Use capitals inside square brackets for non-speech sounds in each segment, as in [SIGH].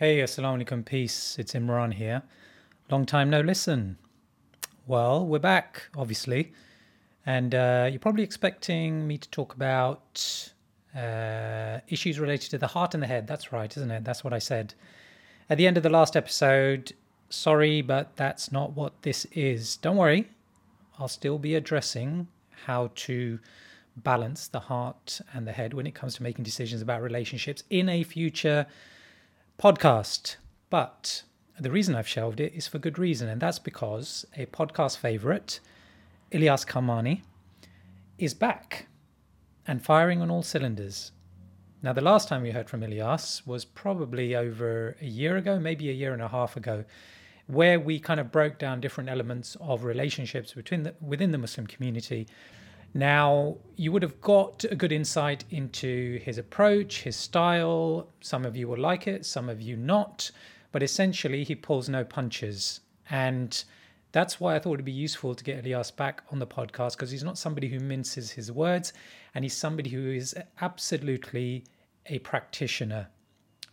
Hey, assalamu alaikum, peace. It's Imran here. Long time no listen. Well, we're back, obviously. And uh, you're probably expecting me to talk about uh, issues related to the heart and the head. That's right, isn't it? That's what I said. At the end of the last episode, sorry, but that's not what this is. Don't worry, I'll still be addressing how to balance the heart and the head when it comes to making decisions about relationships in a future podcast. But the reason I've shelved it is for good reason, and that's because a podcast favorite, Alyas Karmani, is back and firing on all cylinders. Now, the last time we heard from Alyas was probably over a year ago, maybe a year and a half ago, where we kind of broke down different elements of relationships between the, within the Muslim community. Now, you would have got a good insight into his approach, his style. Some of you will like it, some of you not. But essentially, he pulls no punches. And that's why I thought it'd be useful to get Alyas back on the podcast because he's not somebody who minces his words and he's somebody who is absolutely a practitioner.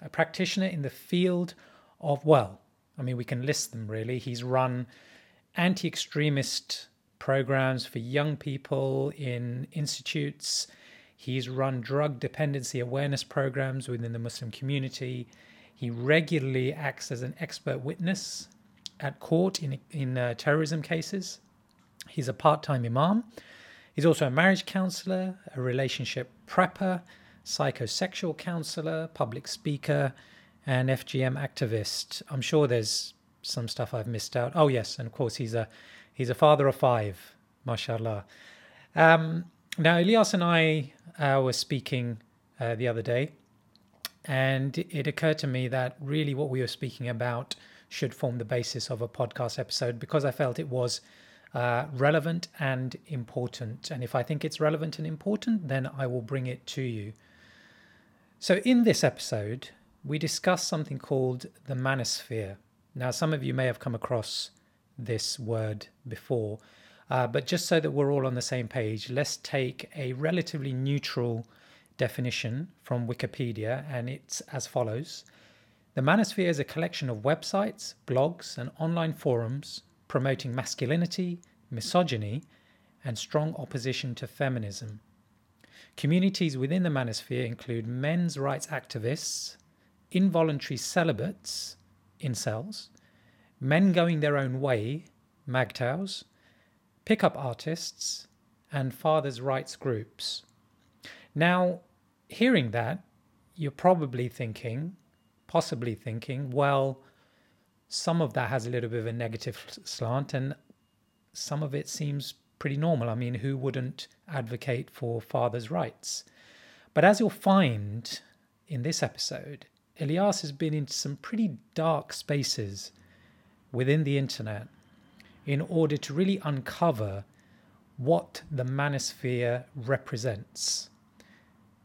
A practitioner in the field of, well, I mean, we can list them really. He's run anti extremist programs for young people in institutes. He's run drug dependency awareness programs within the Muslim community. He regularly acts as an expert witness at court in, in uh, terrorism cases. He's a part time imam. He's also a marriage counselor, a relationship prepper, psychosexual counselor, public speaker, and FGM activist. I'm sure there's some stuff I've missed out. Oh yes, and of course he's a he's a father of five, mashallah. Um, now Alyas and I uh, were speaking uh, the other day, and it occurred to me that really what we were speaking about should form the basis of a podcast episode because I felt it was uh, relevant and important. And if I think it's relevant and important, then I will bring it to you. So, in this episode, we discuss something called the manosphere. Now, some of you may have come across this word before, uh, but just so that we're all on the same page, let's take a relatively neutral definition from Wikipedia, and it's as follows the Manosphere is a collection of websites, blogs, and online forums promoting masculinity, misogyny, and strong opposition to feminism. Communities within the Manosphere include men's rights activists, involuntary celibates, incels, men going their own way, MGTOWs, pickup artists, and fathers' rights groups. Now, hearing that, you're probably thinking, possibly thinking, well, some of that has a little bit of a negative slant and some of it seems pretty normal. I mean, who wouldn't advocate for fathers' rights? But as you'll find in this episode, Alyas has been into some pretty dark spaces within the internet in order to really uncover what the manosphere represents,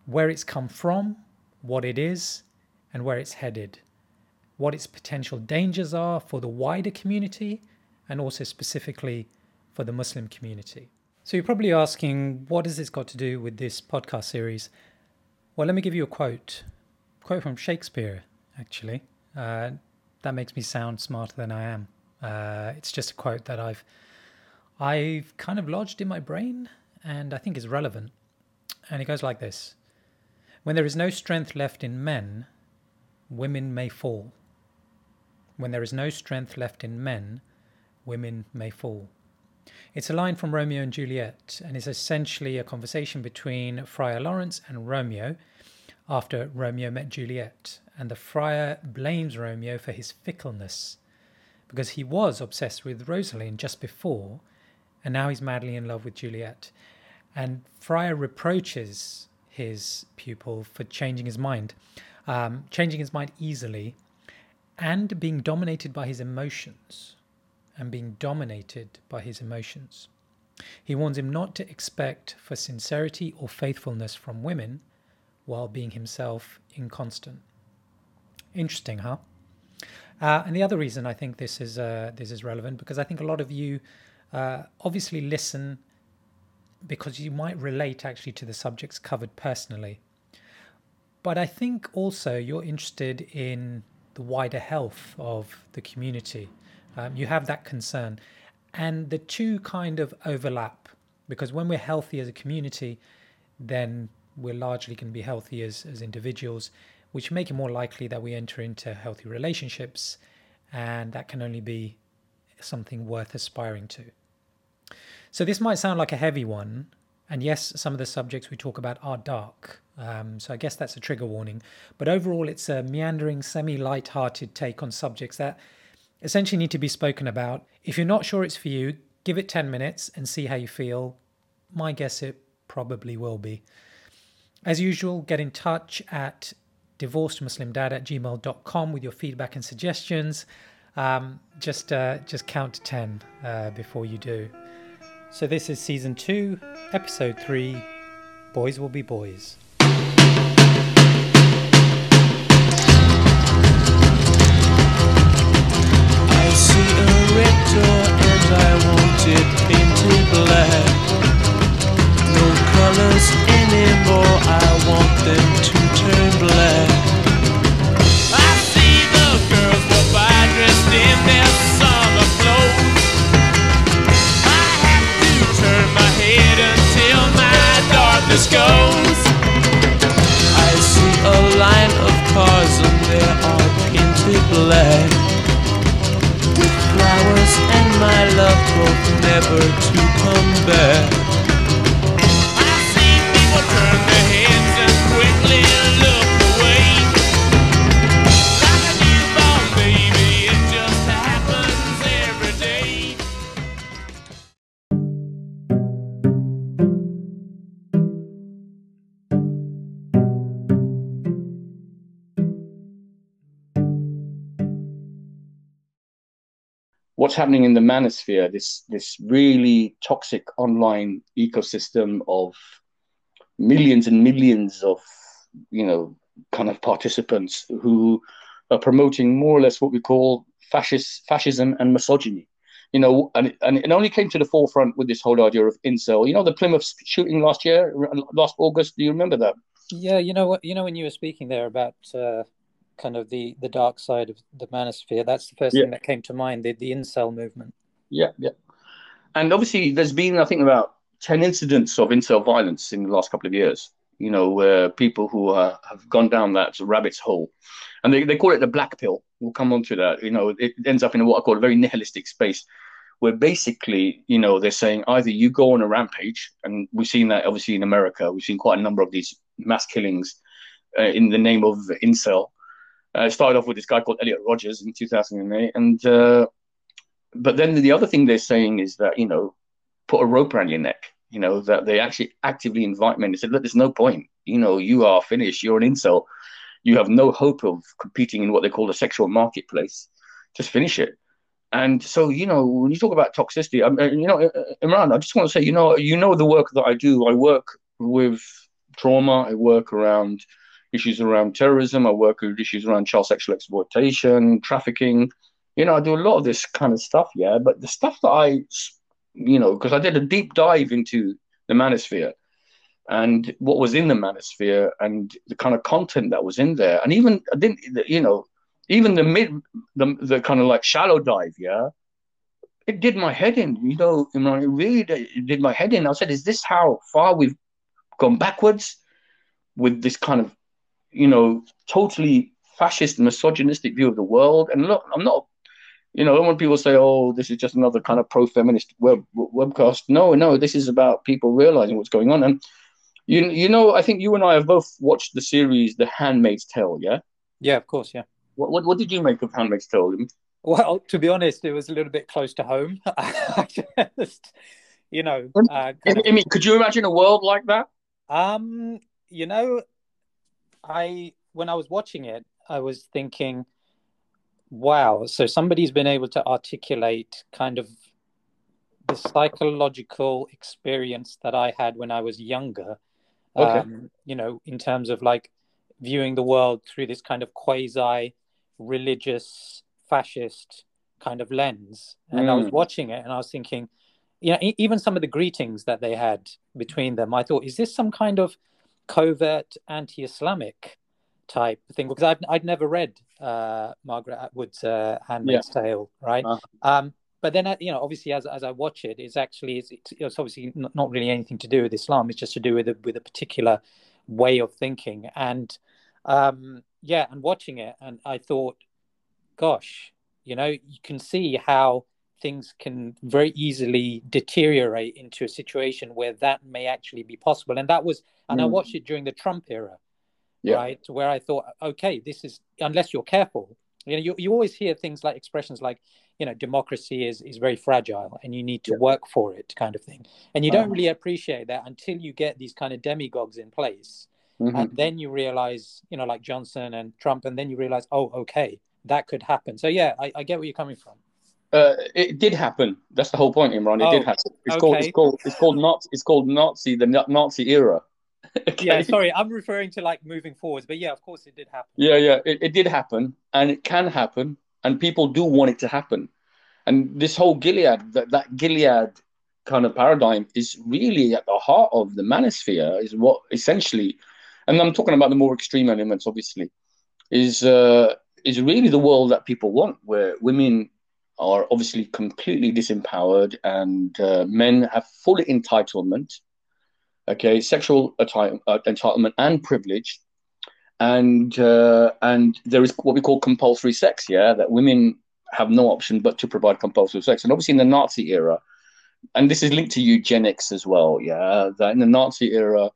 where it's come from, what it is, and where it's headed, what its potential dangers are for the wider community and also specifically for the Muslim community. So you're probably asking, what has this got to do with this podcast series? Well, let me give you a quote. A quote from Shakespeare, actually. Uh, that makes me sound smarter than I am. Uh, it's just a quote that I've I've kind of lodged in my brain and I think is relevant. And it goes like this When there is no strength left in men, women may fall. When there is no strength left in men, women may fall. It's a line from Romeo and Juliet and is essentially a conversation between Friar Lawrence and Romeo after Romeo met Juliet. And the friar blames Romeo for his fickleness because he was obsessed with Rosaline just before and now he's madly in love with Juliet. And Friar reproaches his pupil for changing his mind um, changing his mind easily, and being dominated by his emotions. And being dominated by his emotions. He warns him not to expect for sincerity or faithfulness from women while being himself inconstant. Interesting, huh? Uh, and the other reason I think this is uh, this is relevant because I think a lot of you uh, obviously listen because you might relate actually to the subjects covered personally. But I think also you're interested in the wider health of the community. Um, you have that concern. And the two kind of overlap because when we're healthy as a community, then we're largely going to be healthy as, as individuals, which make it more likely that we enter into healthy relationships. And that can only be something worth aspiring to. So, this might sound like a heavy one. And yes, some of the subjects we talk about are dark. Um, so, I guess that's a trigger warning. But overall, it's a meandering, semi light-hearted take on subjects that essentially need to be spoken about. If you're not sure it's for you, give it 10 minutes and see how you feel. My guess it probably will be. As usual, get in touch at divorcedmuslimdad at gmail.com with your feedback and suggestions. Um, just uh, just count to 10 uh, before you do. So this is season 2, episode 3, Boys Will Be Boys. I want it painted black. Colors anymore, I want them to turn black. I see the girls go by dressed in their summer clothes. I have to turn my head until my darkness goes. I see a line of cars and they are painted black With flowers and my love both never to come back. What's happening in the manosphere, this this really toxic online ecosystem of millions and millions of you know kind of participants who are promoting more or less what we call fascist fascism and misogyny. You know, and and it only came to the forefront with this whole idea of incel. You know, the Plymouth shooting last year, last August. Do you remember that? Yeah, you know what? You know when you were speaking there about uh, kind of the the dark side of the manosphere, that's the first Yeah. thing that came to mind. The the incel movement. Yeah, yeah. And obviously, there's been, I think, about 10 incidents of incel violence in the last couple of years, you know, where people who uh, have gone down that rabbit's hole. And they, they call it the black pill. We'll come on to that. You know, it ends up in what I call a very nihilistic space where basically, you know, they're saying either you go on a rampage, and we've seen that obviously in America, we've seen quite a number of these mass killings uh, in the name of incel. Uh, it started off with this guy called Elliot Rogers in 2008. And, uh, but then the other thing they're saying is that, you know, put a rope around your neck, you know, that they actually actively invite men. They said, look, there's no point. You know, you are finished. You're an incel. You have no hope of competing in what they call the sexual marketplace. Just finish it. And so, you know, when you talk about toxicity, I mean, you know, uh, Imran, I just want to say, you know, you know the work that I do. I work with trauma. I work around issues around terrorism. I work with issues around child sexual exploitation, trafficking. You know, I do a lot of this kind of stuff. Yeah, but the stuff that I, you know, because I did a deep dive into the manosphere and what was in the manosphere and the kind of content that was in there, and even I didn't, you know, even the mid, the the kind of like shallow dive. Yeah, it did my head in. You know, it really did my head in. I said, is this how far we've gone backwards with this kind of you know, totally fascist, misogynistic view of the world. And look, I'm not, you know, when people say, "Oh, this is just another kind of pro-feminist web webcast," no, no, this is about people realizing what's going on. And you, you know, I think you and I have both watched the series The Handmaid's Tale. Yeah. Yeah, of course. Yeah. What what, what did you make of Handmaid's Tale? Well, to be honest, it was a little bit close to home. [LAUGHS] I just, you know, uh, I kind of- mean, could you imagine a world like that? Um, you know, I when I was watching it, I was thinking, wow, so somebody's been able to articulate kind of the psychological experience that I had when I was younger. Okay. Um, you know, in terms of like viewing the world through this kind of quasi religious fascist kind of lens. And I was Mm. watching it and I was thinking, you know, even some of the greetings that they had between them, I thought, is this some kind of covert anti-Islamic type thing? Because I've I'd never read uh, Margaret Atwood's uh, Handmaid's Tale, right? Uh-huh. Um, but then, uh, you know, obviously, as as I watch it, it's actually it's, it's obviously not, not really anything to do with Islam. It's just to do with a, with a particular way of thinking, and um, yeah, and watching it, and I thought, gosh, you know, you can see how things can very easily deteriorate into a situation where that may actually be possible, and that was, and I Mm. watched it during the Trump era, Yeah. right, where I thought, okay, this is unless you're careful, you know, you, you always hear things like expressions like, you know, democracy is is very fragile and you need to Yeah. work for it, kind of thing, and you don't Uh-huh. really appreciate that until you get these kind of demagogues in place, Mhm. and then you realize, you know, like Johnson and Trump, and then you realize, oh, okay, that could happen. So yeah, I, I get where you're coming from. Uh, it did happen. That's the whole point, Imran. It Oh, did happen. It's called. It's called. It's called Nazi. It's called Nazi. The Nazi era. [LAUGHS] Okay? Yeah, sorry, I'm referring to like moving forwards, but yeah, of course it did happen. Yeah, yeah. It, it did happen, and it can happen, and people do want it to happen. And this whole Gilead, that, that Gilead kind of paradigm, is really at the heart of the manosphere. Is what essentially, and I'm talking about the more extreme elements, obviously, is uh, is really the world that people want, where women are obviously completely disempowered and uh, men have full entitlement. Okay, sexual enti- uh, entitlement and privilege and uh, and there is what we call compulsory sex. Yeah, that women have no option but to provide compulsory sex. And obviously in the Nazi era, and this is linked to eugenics as well. Yeah, that in the Nazi era,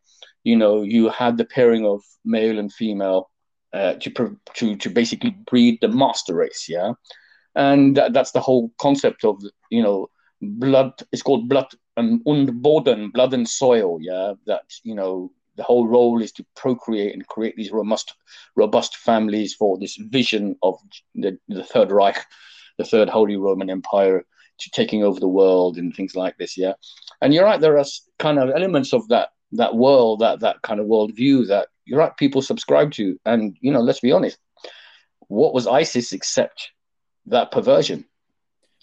you know, you had the pairing of male and female uh, to to to basically breed the master race. Yeah, and that, that's the whole concept of you know blood. It's called blood um, and und Boden, blood and soil. Yeah, that you know the whole role is to procreate and create these robust, robust families for this vision of the, the Third Reich, the Third Holy Roman Empire, to taking over the world and things like this. Yeah, and you're right. There are kind of elements of that that world, that that kind of worldview that you're right. People subscribe to, and you know, let's be honest. What was ISIS except that perversion?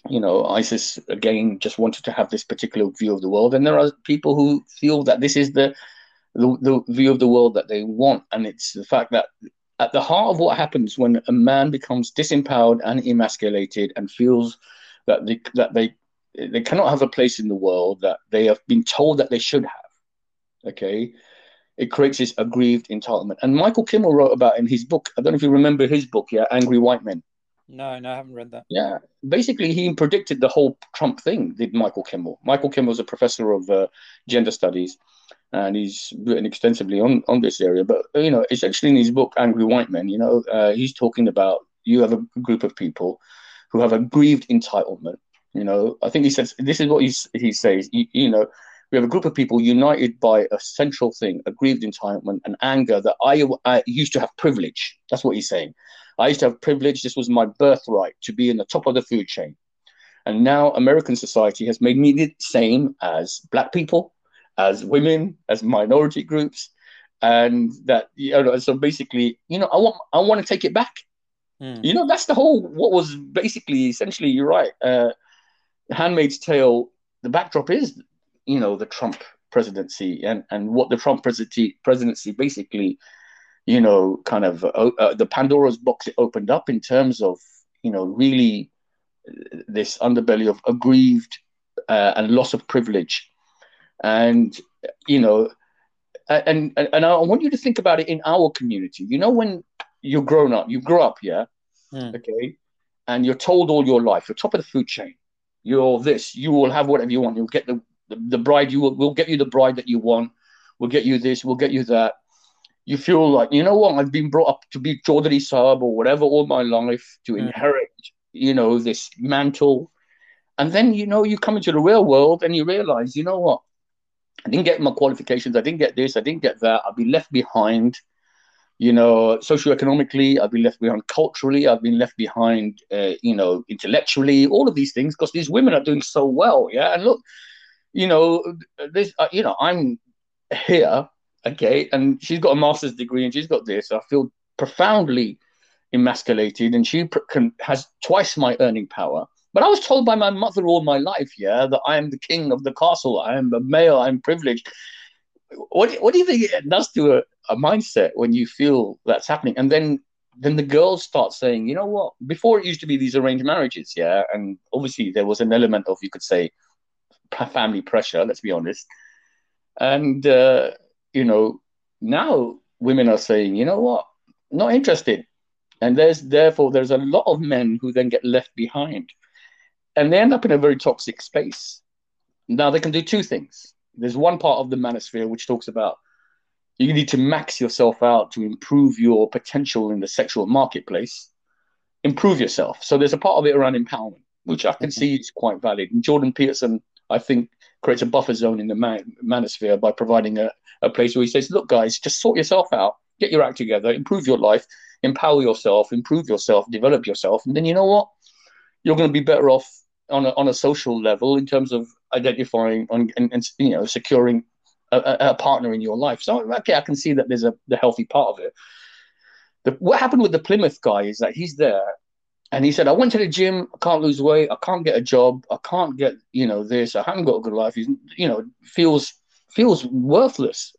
You know, ISIS again just wanted to have this particular view of the world, and there are people who feel that this is the the, the view of the world that they want. And it's the fact that at the heart of what happens when a man becomes disempowered and emasculated and feels that they, that they they cannot have a place in the world that they have been told that they should have. Okay. It creates this aggrieved entitlement. And Michael Kimmel wrote about in his book, I don't know if you remember his book, yeah, Angry White Men. No, no, I haven't read that. Yeah, basically, he predicted the whole Trump thing. Did Michael Kimmel? Michael Kimmel is a professor of uh, gender studies, and he's written extensively on on this area. But you know, it's actually in his book Angry White Men. You know, uh, he's talking about you have a group of people who have aggrieved entitlement. You know, I think he says this is what he he says. You, you know, we have a group of people united by a central thing, aggrieved entitlement and anger that I, I used to have privilege. That's what he's saying. I used to have privilege. This was my birthright to be in the top of the food chain. And now American society has made me the same as black people, as women, as minority groups. And that, you know, so basically, you know, I want, I want to take it back. Mm. You know, that's the whole, what was basically, essentially, you're right. Uh, Handmaid's Tale, the backdrop is, you know, the Trump presidency and, and what the Trump presidency, presidency basically you know, kind of uh, uh, the Pandora's box it opened up in terms of, you know, really this underbelly of aggrieved uh, and loss of privilege. And, you know, and, and, and I want you to think about it in our community. You know, when you're grown up, you grow up, yeah, Mm. okay, and you're told all your life, you're top of the food chain, you're this, you will have whatever you want, you'll get the, the, the bride, you will, we'll get you the bride that you want, we'll get you this, we'll get you that you feel like you know what? I've been brought up to be Chaudhry Saab or whatever all my life to Mm. inherit you know this mantle. And then you know you come into the real world and you realize you know what? I didn't get my qualifications. I didn't get this. I didn't get that. I've been left behind you know socioeconomically. I've been left behind culturally. I've been left behind uh, you know intellectually. All of these things because these women are doing so well yeah? And look you know this uh, you know I'm here okay and she's got a master's degree and she's got this. I feel profoundly emasculated and she can, has twice my earning power. But i was told by my mother all my life yeah that i am the king of the castle. I am a male i'm privileged. What, what do you think it does to a, a mindset when you feel that's happening? And then then the girls start saying, you know what? Before it used to be these arranged marriages, yeah, and obviously there was an element of you could say family pressure. Let's be honest, and uh, you know now women are saying, you know what? Not interested, and there's therefore there's a lot of men who then get left behind, and they end up in a very toxic space. Now they can do two things. There's one part of the manosphere which talks about you need to max yourself out to improve your potential in the sexual marketplace, improve yourself. So there's a part of it around empowerment, which I can mm-hmm. see is quite valid. And Jordan Peterson, I think, creates a buffer zone in the man- manosphere by providing a, a place where he says, look, guys, just sort yourself out, get your act together, improve your life, empower yourself, improve yourself, develop yourself. And then you know what? You're going to be better off on a, on a social level in terms of identifying and, and you know securing a, a, partner in your life. So okay, I can see that there's a the healthy part of it. The, what happened with the Plymouth guy is that he's there, and he said, "I went to the gym. I can't lose weight. I can't get a job. I can't get you know this. I haven't got a good life. He's you know feels feels worthless."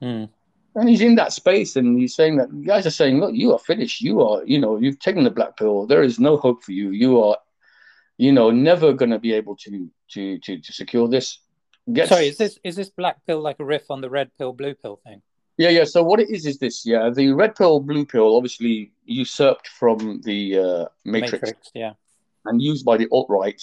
Hmm. And he's in that space, and he's saying that guys are saying, "Look, you are finished. You are, you know, you've taken the black pill. There is no hope for you. You are, you know, never going to be able to to to to secure this." Gets... Sorry, is this is this black pill like a riff on the red pill blue pill thing? Yeah, yeah. So what it is is this. Yeah, the red pill blue pill obviously usurped from the uh, Matrix, Matrix yeah, and used by the alt right.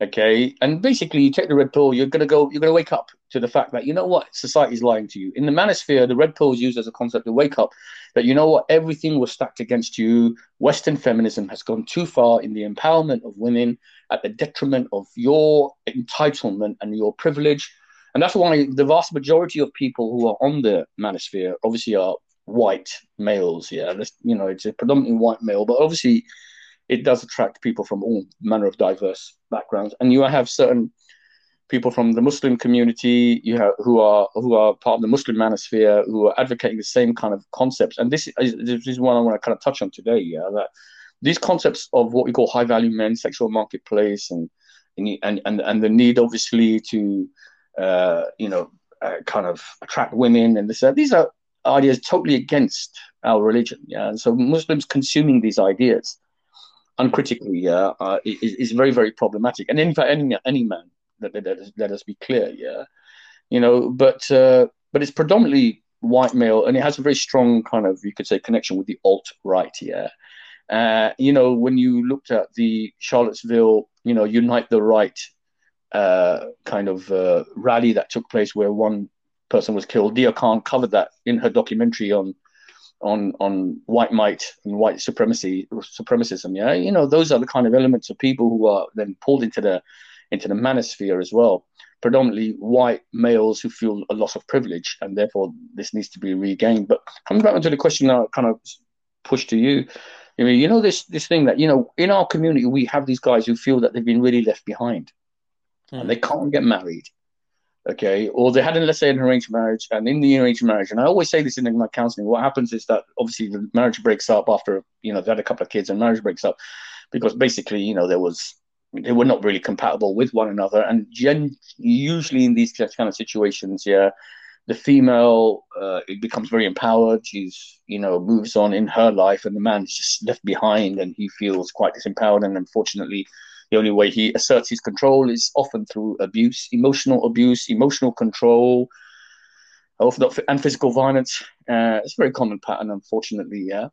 Okay, and basically, you take the red pill, you're gonna go, you're gonna wake up to the fact that you know what society's lying to you. In the manosphere, the red pill is used as a concept to wake up that you know what everything was stacked against you. Western feminism has gone too far in the empowerment of women at the detriment of your entitlement and your privilege. And that's why the vast majority of people who are on the manosphere obviously are white males. Yeah, you know, it's a predominantly white male, but obviously it does attract people from all manner of diverse backgrounds. And you have certain people from the Muslim community you have who are who are part of the Muslim manosphere who are advocating the same kind of concepts. And this is this is one I want to kind of touch on today. Yeah, that these concepts of what we call high value men, sexual marketplace, and and and and the need obviously to uh, you know uh, kind of attract women and this uh, these are ideas totally against our religion. Yeah, and so Muslims consuming these ideas uncritically yeah, uh, is, is very very problematic. And in fact, any any man, let, let, us, let us be clear, yeah, you know, but uh, but it's predominantly white male, and it has a very strong kind of you could say connection with the alt right, yeah. Uh, you know, when you looked at the Charlottesville, you know, Unite the Right uh, kind of uh, rally that took place where one person was killed, Deeyah Khan covered that in her documentary on on on white might and white supremacy supremacism yeah? You know those are the kind of elements of people who are then pulled into the into the manosphere as well. Predominantly white males who feel a loss of privilege and therefore this needs to be regained. But coming back to the question I kind of pushed to you I mean, you know this this thing that you know in our community we have these guys who feel that they've been really left behind mm. and they can't get married okay, or they had, let's say, an arranged marriage, and in the arranged marriage, and I always say this in my counseling, what happens is that obviously the marriage breaks up after, you know, they had a couple of kids and marriage breaks up because basically, you know, there was, they were not really compatible with one another. And gen- usually in these kind of situations, yeah, the female uh, becomes very empowered. She's, you know, moves on in her life, and the man is just left behind, and he feels quite disempowered. And unfortunately, the only way he asserts his control is often through abuse, emotional abuse, emotional control, and physical violence. Uh, it's a very common pattern, unfortunately. Yeah,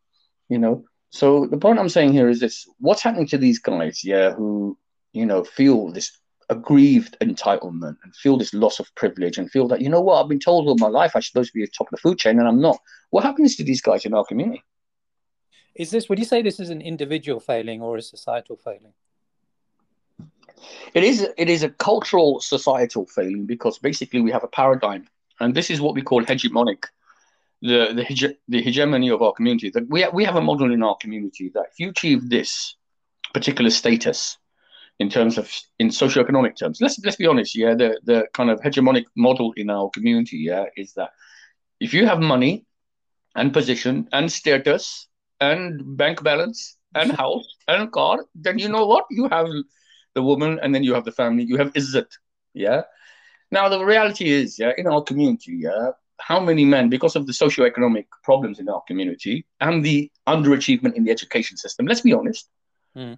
you know. So the point I'm saying here is this: what's happening to these guys? Yeah, who you know feel this aggrieved entitlement and feel this loss of privilege and feel that you know what I've been told all my life I'm supposed to be at the top of the food chain and I'm not. What happens to these guys in our community? Is this? Would you say this is an individual failing or a societal failing? It is it is a cultural societal failing because basically we have a paradigm, and this is what we call hegemonic, the the, hege- the hegemony of our community. That we we have a model in our community that if you achieve this particular status, in terms of in socioeconomic terms, let's let's be honest, yeah, the the kind of hegemonic model in our community, yeah, is that if you have money and position and status and bank balance and house and car, then you know what you have the woman, and then you have the family. You have izzat. Yeah. Now the reality is, yeah, in our community, yeah, how many men, because of the socioeconomic problems in our community and the underachievement in the education system, let's be honest, Mm.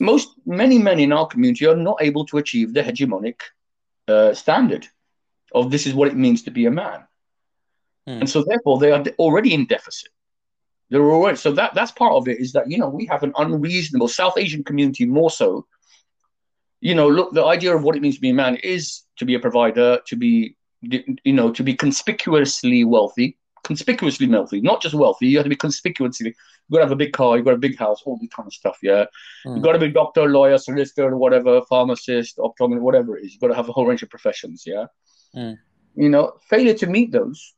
most many men in our community are not able to achieve the hegemonic uh, standard of this is what it means to be a man, Mm. and so therefore they are already in deficit. They're already so that that's part of it is that you know we have an unreasonable South Asian community more so. You know, look, the idea of what it means to be a man is to be a provider, to be you know, to be conspicuously wealthy, conspicuously wealthy, not just wealthy. You have to be conspicuously. You've got to have a big car. you've got a big house. All this kind of stuff. Yeah, Mm. you got to be doctor, lawyer, solicitor, whatever, pharmacist, optometrist, whatever it is. You've got to have a whole range of professions. Yeah, Mm. you know, failure to meet those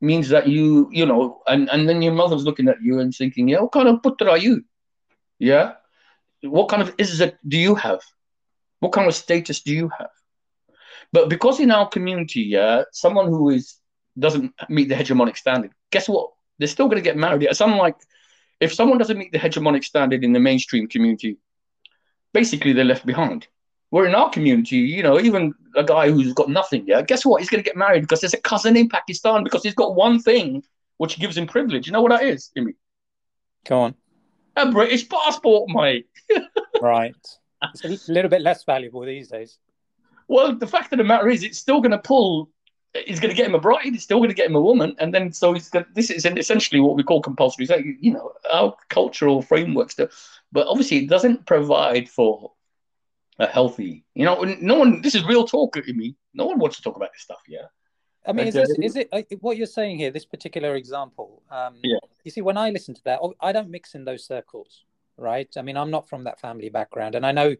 means that you, you know, and and then your mother's looking at you and thinking, yeah, what kind of putter are you? Yeah, what kind of is it do you have? What kind of status do you have? But because in our community, yeah, someone who is doesn't meet the hegemonic standard, guess what? They're still going to get married. It's unlike if someone doesn't meet the hegemonic standard in the mainstream community, basically they're left behind. Where in our community, you know, even a guy who's got nothing, yeah, guess what? He's going to get married because there's a cousin in Pakistan because he's got one thing which gives him privilege. You know what that is, Imi? Go on. A British passport, mate. [LAUGHS] Right. It's a little bit less valuable these days. Well, the fact of the matter is, it's still going to pull. He's going to get him a bride. It's still going to get him a woman, and then so he's this is essentially what we call compulsory. So, you know, our cultural frameworks. Do, but obviously, it doesn't provide for a healthy. You know, no one. This is real talk to me. No one wants to talk about this stuff. Yeah. I mean, is, this, uh, is it what you're saying here? This particular example. Um, Yeah. You see, when I listen to that, oh, I don't mix in those circles, right? I mean, I'm not from that family background, and I know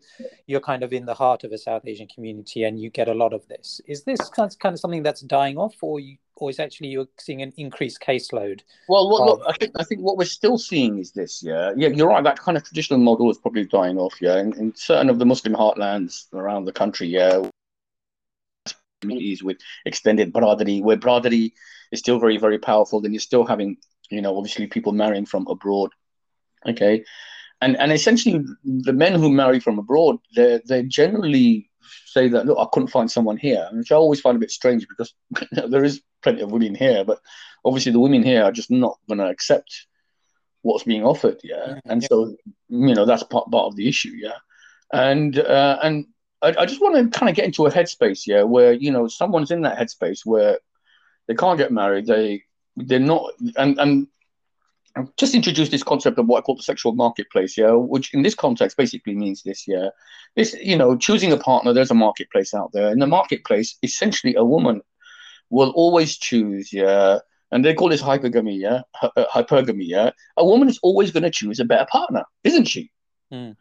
you're kind of in the heart of a South Asian community, and you get a lot of this. Is this kind of, something that's dying off, or you, or is actually you're seeing an increased caseload? Well, what, what, I think I think what we're still seeing is this. Yeah, yeah, you're right. That kind of traditional model is probably dying off. Yeah, in, in certain of the Muslim heartlands around the country. Yeah, communities with extended bradari, where bradari is still very very powerful. Then you're still having, you know, obviously people marrying from abroad. Okay, and and essentially the men who marry from abroad, they they generally say that look, I couldn't find someone here, which I always find a bit strange because [LAUGHS] there is plenty of women here, but obviously the women here are just not going to accept what's being offered yeah and yeah. so you know that's part, part of the issue yeah and uh, and I, I just want to kind of get into a headspace yeah where you know someone's in that headspace where they can't get married they they're not and and I've just introduced this concept of what I call the sexual marketplace, yeah, which in this context basically means this, yeah. This, you know, choosing a partner, there's a marketplace out there. In the marketplace, essentially a woman will always choose, yeah, and they call this hypergamy, yeah, uh, hypergamy, yeah. A woman is always going to choose a better partner, isn't she? Hmm.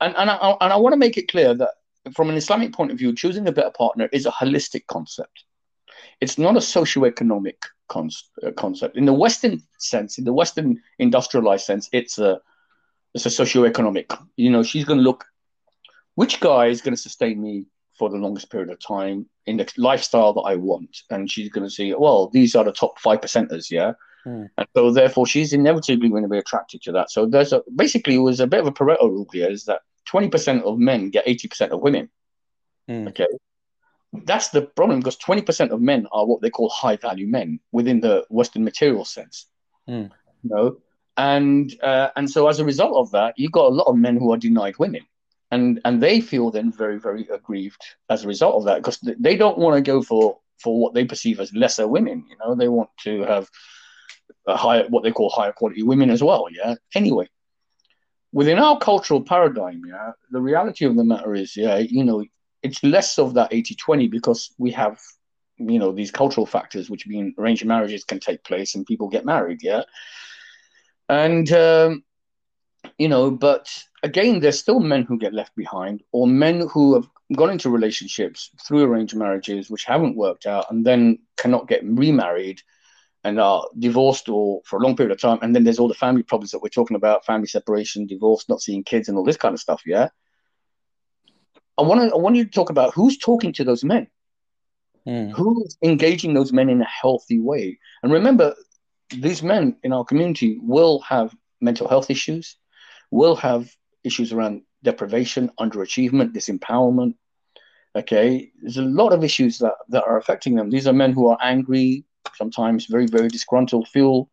And and I and I want to make it clear that from an Islamic point of view, choosing a better partner is a holistic concept. It's not a socioeconomic con- uh, concept. In the Western sense, in the Western industrialized sense, it's a it's a socioeconomic. You know, she's going to look which guy is going to sustain me for the longest period of time in the lifestyle that I want, and she's going to see, well, these are the top five percenters, yeah. Hmm. And so, therefore, she's inevitably going to be attracted to that. So, there's a basically it was a bit of a Pareto rule here: is that 20% of men get 80% of women. Hmm. Okay. That's the problem because 20% of men are what they call high value men within the Western material sense. Hmm. You know? And uh, and so as a result of that, you've got a lot of men who are denied women. And and they feel then very, very aggrieved as a result of that because they don't want to go for for what they perceive as lesser women. You know, they want to have a higher what they call higher quality women as well. Yeah. Anyway, within our cultural paradigm, yeah, the reality of the matter is, yeah, you know, it's less of that 80-20 because we have, you know, these cultural factors which mean arranged marriages can take place and people get married, yeah. And um, you know, but again, there's still men who get left behind, or men who have gone into relationships through arranged marriages which haven't worked out and then cannot get remarried and are divorced or for a long period of time. And then there's all the family problems that we're talking about family separation, divorce, not seeing kids, and all this kind of stuff. Yeah. I want to I want you to talk about who's talking to those men, Hmm. who's engaging those men in a healthy way. And remember, these men in our community will have mental health issues, will have issues around deprivation, underachievement, disempowerment. Okay, there's a lot of issues that, that are affecting them. These are men who are angry, sometimes very, very disgruntled, feel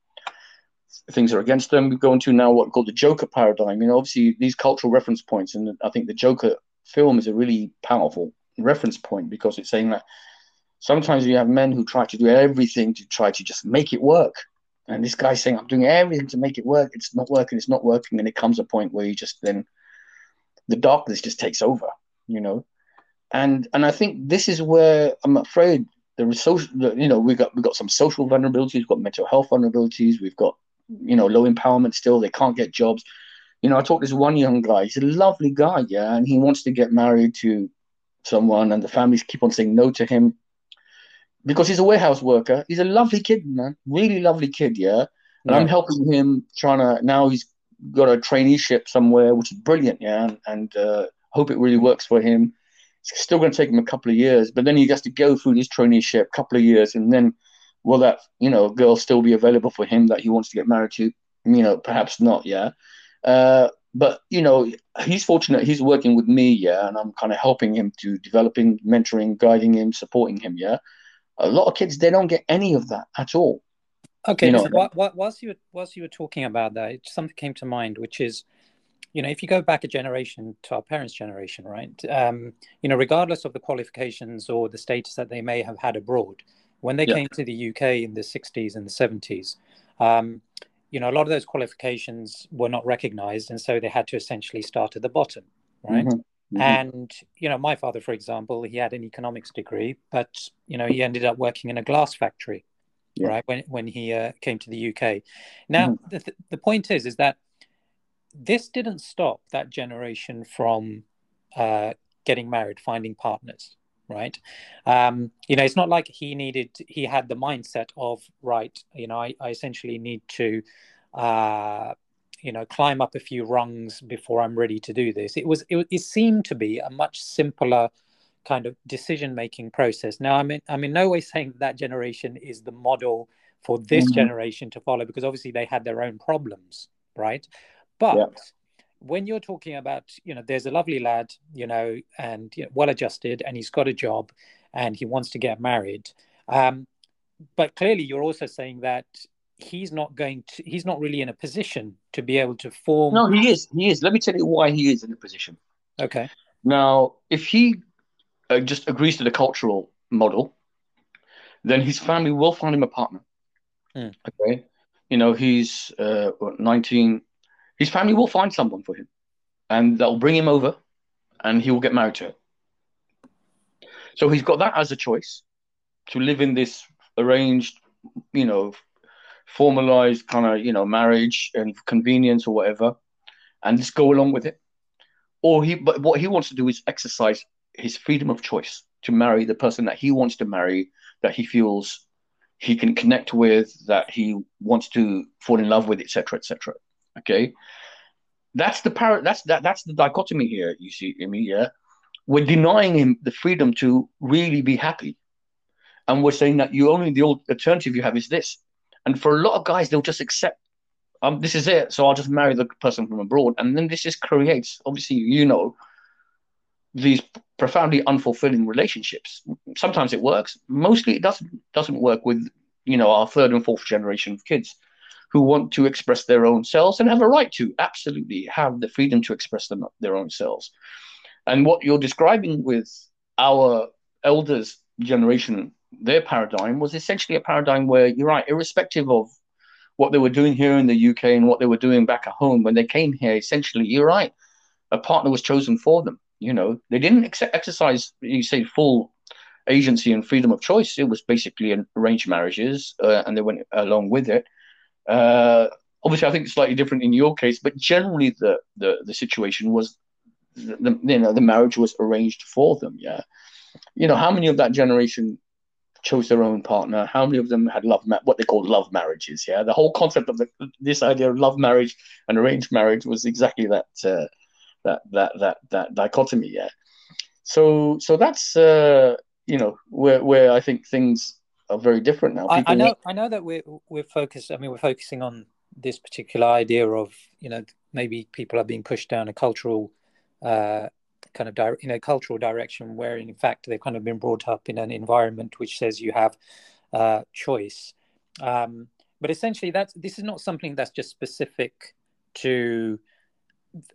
things are against them. We go into now what called the Joker paradigm. You know, obviously these cultural reference points, and I think the Joker film is a really powerful reference point because it's saying that sometimes you have men who try to do everything to try to just make it work. And this guy's saying, I'm doing everything to make it work. It's not working. It's not working. And it comes a point where you just then, the darkness just takes over, you know? And and I think this is where I'm afraid is social, you know, we got we got some social vulnerabilities, we've got mental health vulnerabilities, we've got, you know, low empowerment still. They can't get jobs. You know, I talked to this one young guy. He's a lovely guy, yeah, and he wants to get married to someone, and the families keep on saying no to him because he's a warehouse worker. He's a lovely kid, man, really lovely kid, yeah. And yeah. I'm helping him trying to now he's got a traineeship somewhere, which is brilliant, yeah, and, and uh, hope it really works for him. It's still going to take him a couple of years, but then he has to go through this traineeship, a couple of years, and then will that you know girl still be available for him that he wants to get married to? You know, perhaps not, yeah. Uh, but you know, he's fortunate. He's working with me, yeah, and I'm kind of helping him to developing, mentoring, guiding him, supporting him, yeah a lot of kids they don't get any of that at all. Okay, you know, so what, what, whilst you were, whilst you were talking about that, something came to mind, which is, you know, if you go back a generation to our parents' generation, right? Um, you know, regardless of the qualifications or the status that they may have had abroad, when they yeah. came to the UK in the '60s and the '70s, um, you know, a lot of those qualifications were not recognised, and so they had to essentially start at the bottom, right? Mm-hmm. Mm-hmm. And you know, my father, for example, he had an economics degree, but you know, he ended up working in a glass factory, yeah. right? When when he uh, came to the UK. Now, mm-hmm. the the point is, is that this didn't stop that generation from uh, getting married, finding partners, right? Um, you know, it's not like he needed, he had the mindset of, right, you know, I, I essentially need to, uh, you know climb up a few rungs before i'm ready to do this it was it, it seemed to be a much simpler kind of decision making process now i'm in, i'm in no way saying that generation is the model for this mm-hmm. generation to follow because obviously they had their own problems right but yeah. When you're talking about you know there's a lovely lad you know and you know, well adjusted and he's got a job and he wants to get married um, but clearly you're also saying that he's not going to he's not really in a position to be able to form no he is he is. Let me tell you why he is in a position. Okay. Now if he uh, just agrees to the cultural model then his family will find him a partner. Mm. okay? You know he's uh, 19 his family will find someone for him and they'll bring him over and he will get married to her so he's got that as a choice to live in this arranged you know formalized kind of you know marriage and convenience or whatever, and just go along with it. Or he, but what he wants to do is exercise his freedom of choice to marry the person that he wants to marry, that he feels he can connect with, that he wants to fall in love with, etc., etc. Okay, that's the par- That's that. That's the dichotomy here. You see, I mean, yeah, we're denying him the freedom to really be happy, and we're saying that you only the old alternative you have is this. And for a lot of guys, they'll just accept, um, this is it. So I'll just marry the person from abroad. And then this just creates, obviously, you know, these profoundly unfulfilling relationships. Sometimes it works. Mostly it doesn't doesn't work with, you know, our third and fourth generation of kids who want to express their own selves and have a right to absolutely have the freedom to express them, their own selves. And what you're describing with our elders' generation their paradigm was essentially a paradigm where you're right, irrespective of what they were doing here in the UK and what they were doing back at home when they came here, essentially, you're right, a partner was chosen for them. You know, they didn't ex- exercise, you say, full agency and freedom of choice. It was basically arranged marriages, uh, and they went along with it. Uh, obviously, I think it's slightly different in your case, but generally, the the, the situation was, the, the, you know, the marriage was arranged for them. Yeah, you know, how many of that generation chose their own partner. How many of them had love, ma- what they call love marriages? Yeah, the whole concept of the, this idea of love marriage and arranged marriage was exactly that uh, that that that that dichotomy. Yeah, so so that's uh, you know where where I think things are very different now. I, I, know I know that we're we're focused. I mean, we're focusing on this particular idea of you know maybe people are being pushed down a cultural uh, kind of di- you know cultural direction where in fact they've kind of been brought up in an environment which says you have uh, choice. Um, but essentially, that's this is not something that's just specific to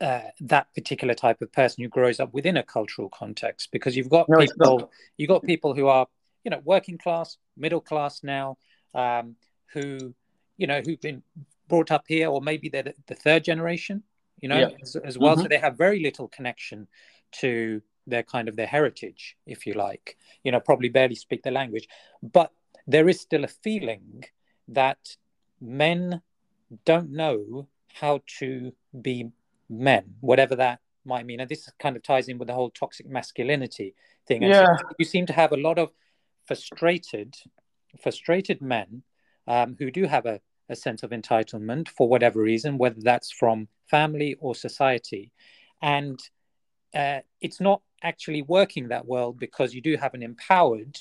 uh, that particular type of person who grows up within a cultural context because you've got No, people you've got people who are you know working class middle class now um, who you know who've been brought up here or maybe they're the, the third generation you know Yeah. as, as well so Mhm. they have very little connection to their kind of their heritage if you like you know probably barely speak the language but there is still a feeling that men don't know how to be men, whatever that might mean. And this kind of ties in with the whole toxic masculinity thing. And so Yeah. you seem to have a lot of frustrated, frustrated men um, who do have a, a sense of entitlement for whatever reason, whether that's from family or society. And uh, it's not actually working that well because you do have an empowered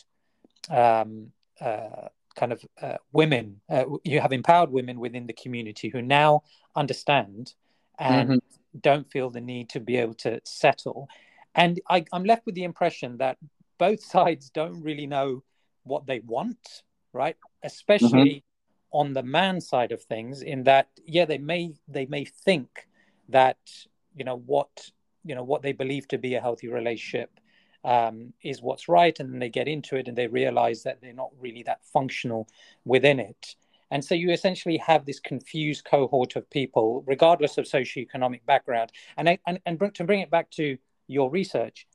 um, uh, kind of uh, women. Uh, you have empowered women within the community who now understand and Mhm. don't feel the need to be able to settle. And I, I'm left with the impression that both [LAUGHS] sides don't really know what they want, right? Especially on the man side of things, in that yeah, they may they may think that you know what you know what they believe to be a healthy relationship um, is what's right, and then they get into it and they realize that they're not really that functional within it. And so you essentially have this confused cohort of people, regardless of socioeconomic background. And I- and and to bring it back to your research,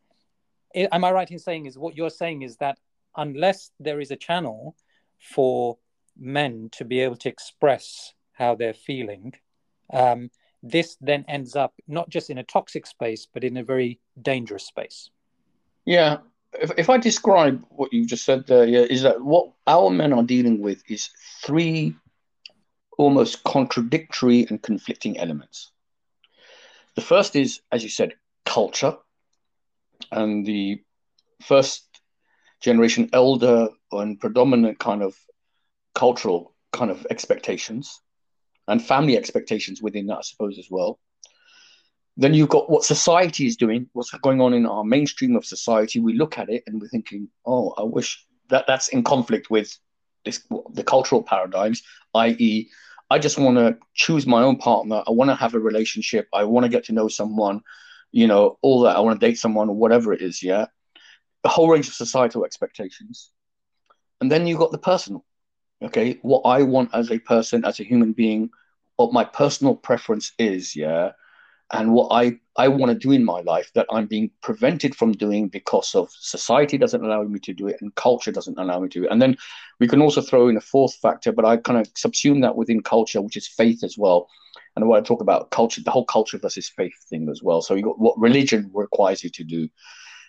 am I right in saying is what you're saying is that unless there is a channel for men to be able to express how they're feeling, um, this then ends up not just in a toxic space, but in a very dangerous space. Yeah. If, if I describe what you've just said there, yeah, is that what our men are dealing with is three almost contradictory and conflicting elements. The first is, as you said, culture. And the first generation elder and predominant kind of cultural kind of expectations and family expectations within that, I suppose, as well. Then you've got what society is doing, what's going on in our mainstream of society. We look at it and we're thinking, oh, I wish that that's in conflict with this the cultural paradigms, i.e., I just want to choose my own partner. I want to have a relationship. I want to get to know someone, you know, all that. I want to date someone whatever it is. Yeah. The whole range of societal expectations. And then you've got the personal. Okay. What I want as a person, as a human being, what my personal preference is. Yeah and what I, I want to do in my life that I'm being prevented from doing because of society doesn't allow me to do it and culture doesn't allow me to. And then we can also throw in a fourth factor, but I kind of subsume that within culture, which is faith as well. And I want to talk about culture, the whole culture versus faith thing as well. So you got what religion requires you to do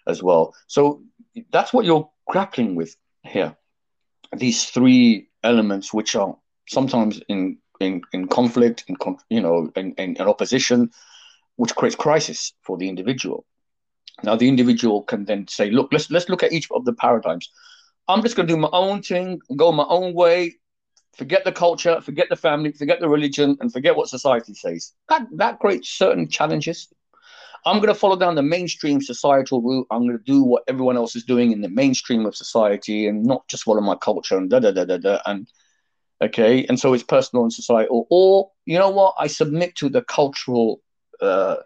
as well. So that's what you're grappling with here. These three elements, which are sometimes in in, in conflict, in you know, in, in, in opposition, which creates crisis for the individual. Now the individual can then say, look, let's let's look at each of the paradigms. I'm just going to do my own thing, go my own way, forget the culture, forget the family, forget the religion, and forget what society says. That that creates certain challenges. I'm going to follow down the mainstream societal route. I'm going to do what everyone else is doing in the mainstream of society and not just follow my culture and da da da da da. And okay, and so it's personal and societal. Or you know what? I submit to the cultural uh,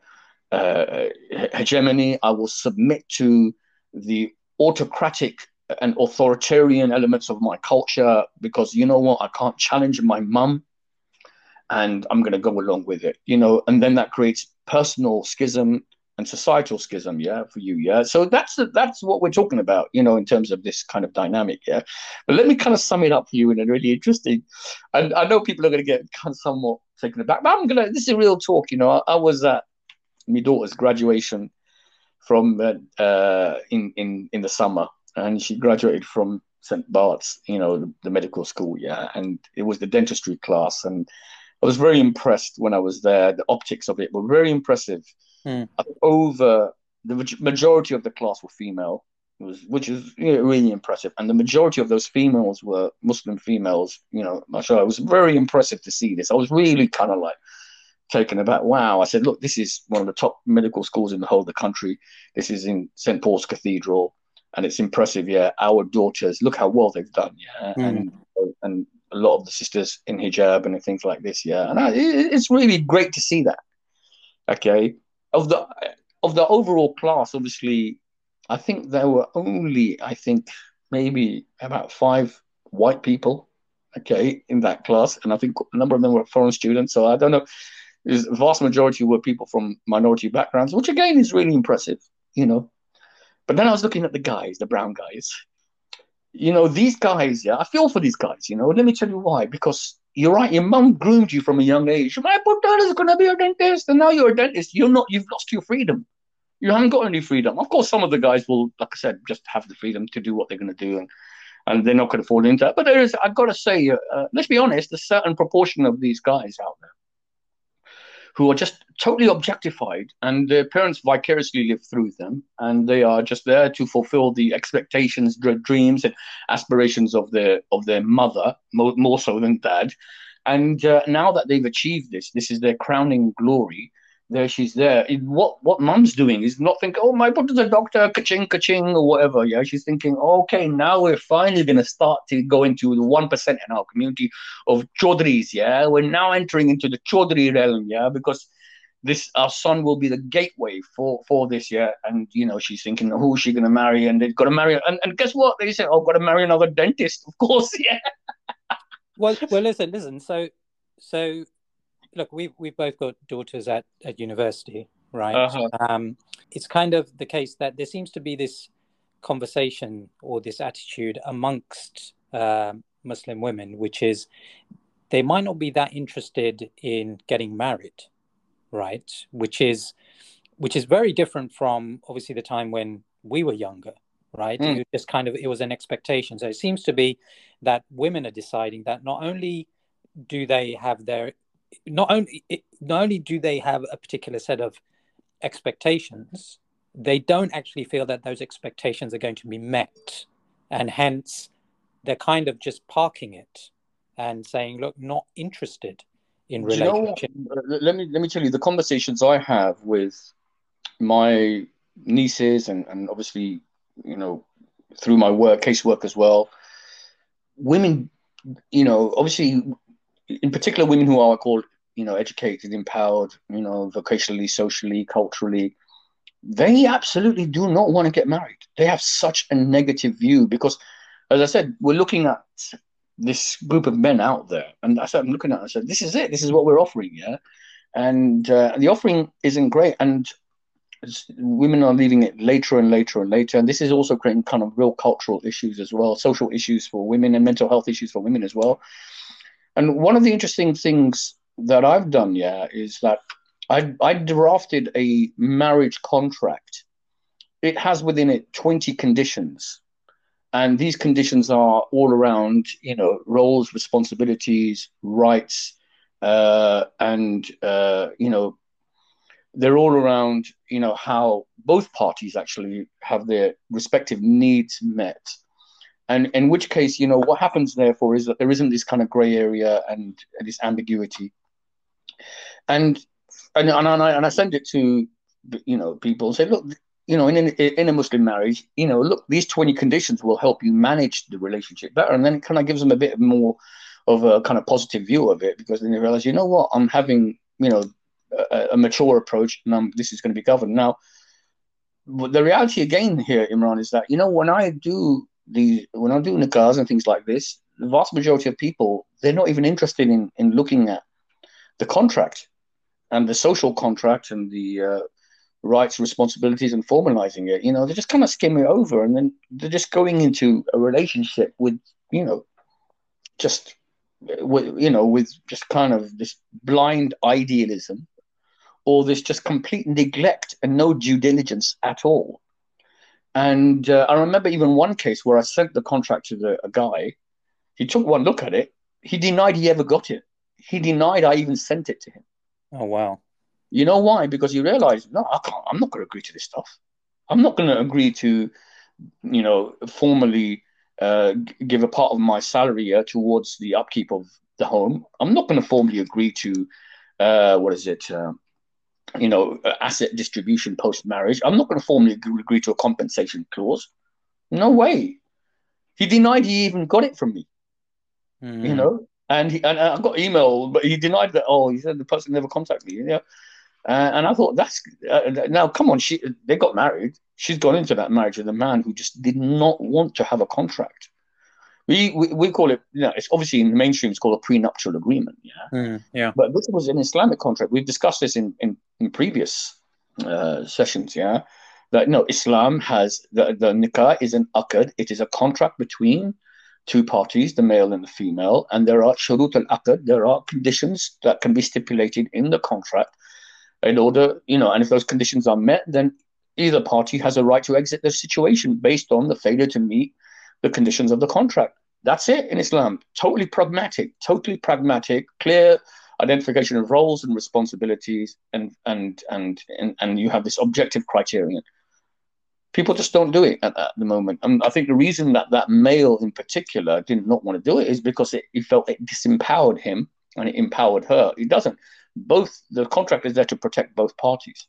uh, hegemony. I will submit to the autocratic and authoritarian elements of my culture because you know what? I can't challenge my mum and I'm going to go along with it, you know, and then that creates personal schism and societal schism, yeah, for you, yeah. So that's that's what we're talking about, you know, in terms of this kind of dynamic, yeah. But let me kind of sum it up for you in a really interesting, and I know people are going to get kind of somewhat taken aback, but I'm gonna. This is a real talk, you know. I, I was at my daughter's graduation from uh, uh, in in in the summer, and she graduated from St Bart's, you know, the, the medical school, yeah, and it was the dentistry class, and I was very impressed when I was there. The optics of it were very impressive. Hmm. Over the majority of the class were female, it was, which is you know, really impressive. And the majority of those females were Muslim females. You know, mashallah, it was very impressive to see this. I was really kind of like taken aback. Wow! I said, look, this is one of the top medical schools in the whole of the country. This is in St Paul's Cathedral. And it's impressive. Yeah, our daughters look how well they've done. Yeah, Mm. and and a lot of the sisters in hijab and things like this. Yeah, and I, it- it's really great to see that. Okay, of the of the overall class, obviously, I think there were only I think maybe about five white people. Okay, in that class, and I think a number of them were foreign students. So I don't know. The vast majority were people from minority backgrounds, which again is really impressive. You know, but then I was looking at the guys, the brown guys. You know, these guys, yeah, I feel for these guys, you know. Let me tell you why. Because you're right, your mum groomed you from a young age. My daughter is gonna be a dentist, and now you're a dentist. You're not, you've lost your freedom. You haven't got any freedom. Of course, some of the guys will, like I said, just have the freedom to do what they're gonna do and and they're not going to fall into that. But there is, I've got to say, uh, let's be honest, a certain proportion of these guys out there who are just totally objectified and their parents vicariously live through them and they are just there to fulfill the expectations dreams and aspirations of their of their mother more, more so than dad. And uh, now that they've achieved this this is their crowning glory. There she's there. It- what what mum's doing is not thinking oh my daughter's a doctor ka-ching ka-ching or whatever. Yeah she's thinking okay now we're finally going to start to go into the 1% in our community of chaudhries yeah? We're now entering into the chaudhry realm yeah? Because this our son will be the gateway for for this year and you know she's thinking who is she going to marry? And they've got to marry and, and guess what? They say oh got to marry another dentist. Of course [LAUGHS] yeah. Well, well, listen, listen. So, so, look, we've we've both got daughters at at university, right? Uh-huh. Um, it's kind of the case that there seems to be this conversation or this attitude amongst um Muslim women, which is they might not be that interested in getting married, right? Which is which is very different from obviously the time when we were younger, right? Mm. It just kind of it was an expectation. So it seems to be that women are deciding that not only do they have their not only not only do they have a particular set of expectations they don't actually feel that those expectations are going to be met and hence they're kind of just parking it and saying look not interested in Do you know relationship. Uh, let me let me tell you the conversations I have with my nieces and and obviously you know through my work casework as well women you know obviously in particular women who are called you know educated empowered you know vocationally socially culturally they absolutely do not want to get married. They have such a negative view because as i said we're looking at this group of men out there. And i i'm looking at it, i said this is it. This is what we're offering yeah? And uh, the offering isn't great. And women are leaving it later and later and later. And this is also creating kind of real cultural issues as well social issues for women and mental health issues for women as well. And one of the interesting things that i've done yeah is that i i drafted a marriage contract. It has within it 20 conditions and these conditions are all around you know roles responsibilities rights uh, and uh, you know they're all around you know how both parties actually have their respective needs met. And in which case you know what happens therefore is that there isn't this kind of gray area and this ambiguity. And and, and, I, and I send it to you know people and say look you know in, in in a muslim marriage you know look these 20 conditions will help you manage the relationship better. And then it kind of gives them a bit more of a kind of positive view of it because then they realize you know what i'm having you know a, a mature approach and I'm, this is going to be governed. Now the reality again here imran is that you know when i do the when i do nikahs and things like this the vast majority of people they're not even interested in in looking at the contract and the social contract and the uh, rights responsibilities and formalizing it. You know, they're just kind of skimming over and then they're just going into a relationship with you know just with you know with just kind of this blind idealism or this just complete neglect and no due diligence at all. And uh, i remember even one case where i sent the contract to the, a guy. He took one look at it. He denied he ever got it. He denied i even sent it to him. Oh wow you know why because you realize, no i can't i'm not going to agree to this stuff i'm not going to agree to you know formally uh, give a part of my salary uh, towards the upkeep of the home. I'm not going to formally agree to uh, what is it? Uh, you know, asset distribution post marriage. I'm not going to formally agree to a compensation clause. No way. He denied he even got it from me. Mm. You know, and he, and I got email, but he denied that. Oh, he said the person never contacted me. You know, uh, and I thought that's uh, now come on. She they got married. She's gone into that marriage with a man who just did not want to have a contract. We, we, we call it, you know, it's obviously in the mainstream, it's called a prenuptial agreement. Yeah. Mm, yeah. But this was an Islamic contract. We've discussed this in, in, in previous uh, sessions. Yeah. That no, Islam has the, the nikah is an akad. It is a contract between two parties, the male and the female, and there are shurut al akad. There are conditions that can be stipulated in the contract in order, you know, and if those conditions are met, then either party has a right to exit the situation based on the failure to meet the conditions of the contract. That's it in Islam. Totally pragmatic, totally pragmatic, clear identification of roles and responsibilities, and and and and, and you have this objective criterion. People just don't do it at, at the moment, and I think the reason that that male in particular did not want to do it is because it, he felt it disempowered him and it empowered her. It doesn't. Both the contract is there to protect both parties.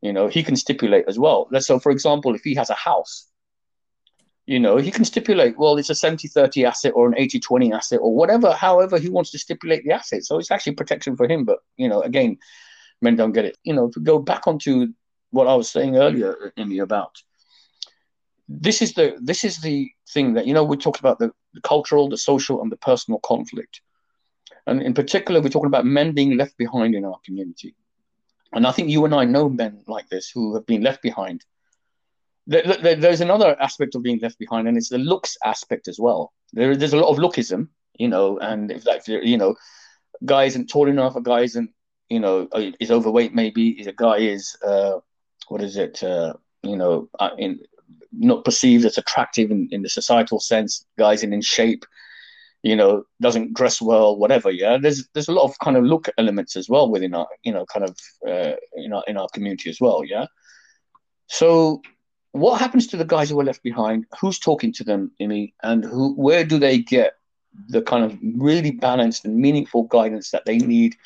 You know, he can stipulate as well. So, for example, if he has a house you know, he can stipulate, well, it's a 70 30 asset or an 80 20 asset or whatever, however he wants to stipulate the asset. So it's actually protection for him. But, you know, again, men don't get it. You know, to go back onto what I was saying earlier, Imi, about this is the this is the thing that you know we talked about the, the cultural, the social, and the personal conflict, and in particular we're talking about men being left behind in our community, and I think you and I know men like this who have been left behind there's another aspect of being left behind, and it's the looks aspect as well. There's a lot of lookism, you know, and if that, you know, guy isn't tall enough, a guy isn't, you know, uh, is overweight, maybe a guy is, uh, what is it, uh, you know, uh, in not perceived as attractive in, in the societal sense. Guys in in shape, you know, doesn't dress well, whatever. Yeah, there's there's a lot of kind of look elements as well within our, you know, kind of, uh, in our in our community as well. Yeah. So what happens to the guys who are left behind? Who's talking to them, Imi, and who? Where do they get the kind of really balanced and meaningful guidance that they need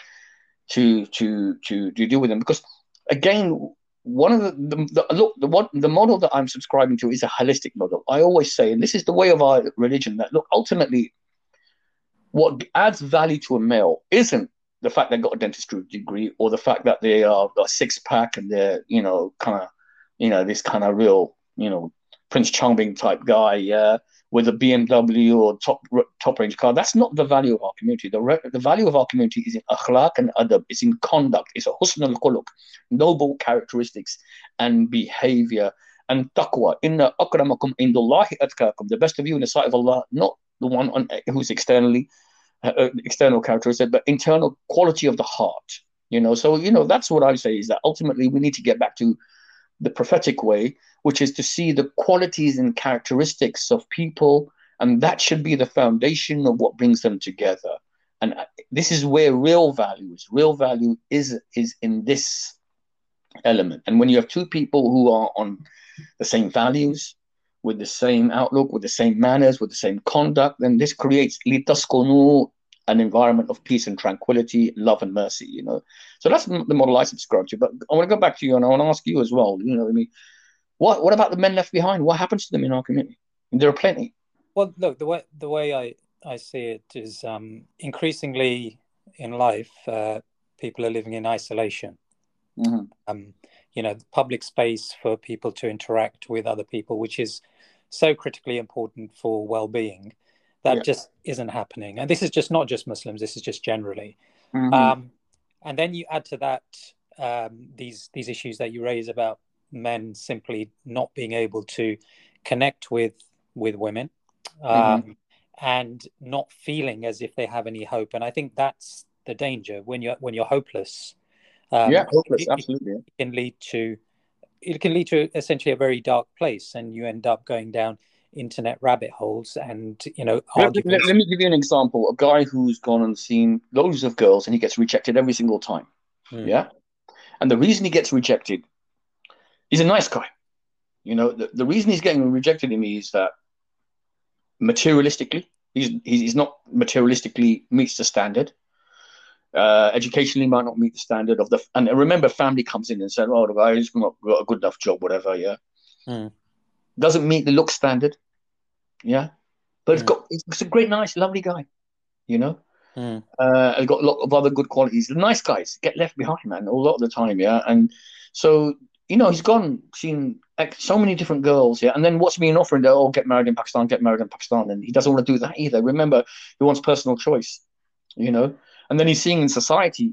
to to to, to deal with them? Because again, one of the, the, the look the what the model that I'm subscribing to is a holistic model. I always say, and this is the way of our religion, that look ultimately, what adds value to a male isn't the fact they got a dentistry degree or the fact that they are a six pack and they're you know kind of you know, this kind of real, you know, Prince Charming type guy, yeah, with a BMW or top top range car. That's not the value of our community. The, re- the value of our community is in akhlaq and adab. It's in conduct. It's a husn al noble characteristics and behavior and taqwa. Inna akramakum indallahi atkakum. The best of you in the sight of Allah, not the one on, who's externally uh, uh external characteristic, but internal quality of the heart. You know, so you know that's what I say is that ultimately we need to get back to the prophetic way, which is to see the qualities and characteristics of people, and that should be the foundation of what brings them together. And uh, this is where real value is. Real value is is in this element. And when you have two people who are on the same values, with the same outlook, with the same manners, with the same conduct, then this creates an environment of peace and tranquility, love and mercy, you know. So that's the model I subscribe to. But I want to go back to you and I want to ask you as well, you know, I mean, what what about the men left behind? What happens to them in our community? And there are plenty. Well, look, the way the way I, I see it is um, increasingly in life, uh, people are living in isolation. Mm-hmm. Um, you know, public space for people to interact with other people, which is so critically important for well-being that yeah. just isn't happening. And this is just not just Muslims. This is just generally. Mm-hmm. Um, and then you add to that um, these these issues that you raise about men simply not being able to connect with with women um, mm-hmm. and not feeling as if they have any hope. And I think that's the danger when you're when you're hopeless. Um, yeah, hopeless, it, absolutely. It can lead to it can lead to essentially a very dark place, and you end up going down internet rabbit holes and you know let, let, let, me give you an example. A guy who's gone and seen loads of girls and he gets rejected every single time. Mm. yeah? And the reason he gets rejected he's a nice guy. You know the, the reason he's getting rejected Imi is that materialistically he's he's not materialistically meets the standard uh, educationally might not meet the standard of the and remember family comes in and said oh the guy's got, got a good enough job whatever yeah mm doesn't meet the look standard. Yeah, but it's got it's a great, nice, lovely guy. You know, Mm. uh, and got a lot of other good qualities. The nice guys get left behind, man, a lot of the time. Yeah, and so you know he's gone, seen ex- so many different girls. Yeah, and then what's being offered? Oh, get married in Pakistan, get married in Pakistan, and he doesn't want to do that either. Remember, he wants personal choice. You know, and then he's seeing in society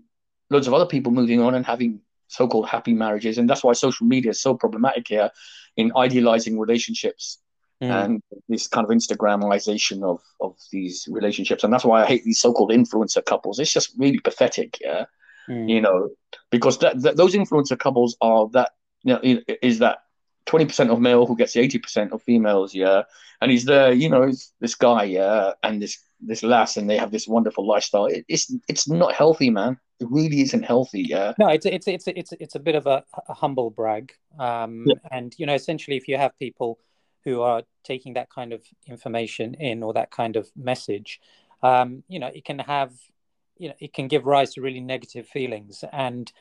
loads of other people moving on and having so-called happy marriages, and that's why social media is so problematic here in idealizing relationships Mm. and this kind of Instagramization of of these relationships, and that's why I hate these so-called influencer couples. It's just really pathetic, yeah. Mm. You know, because that, that those influencer couples are that you know is that twenty percent of male who gets the eighty percent of females, yeah. And he's there, you know, this guy, yeah, and this this lass, and they have this wonderful lifestyle. It, it's it's not healthy, man. It really isn't healthy, yeah. No, it's it's it's it's it's a bit of a, a humble brag, um, Yeah. and you know, essentially, if you have people who are taking that kind of information in or that kind of message, um, you know, it can have, you know, it can give rise to really negative feelings. And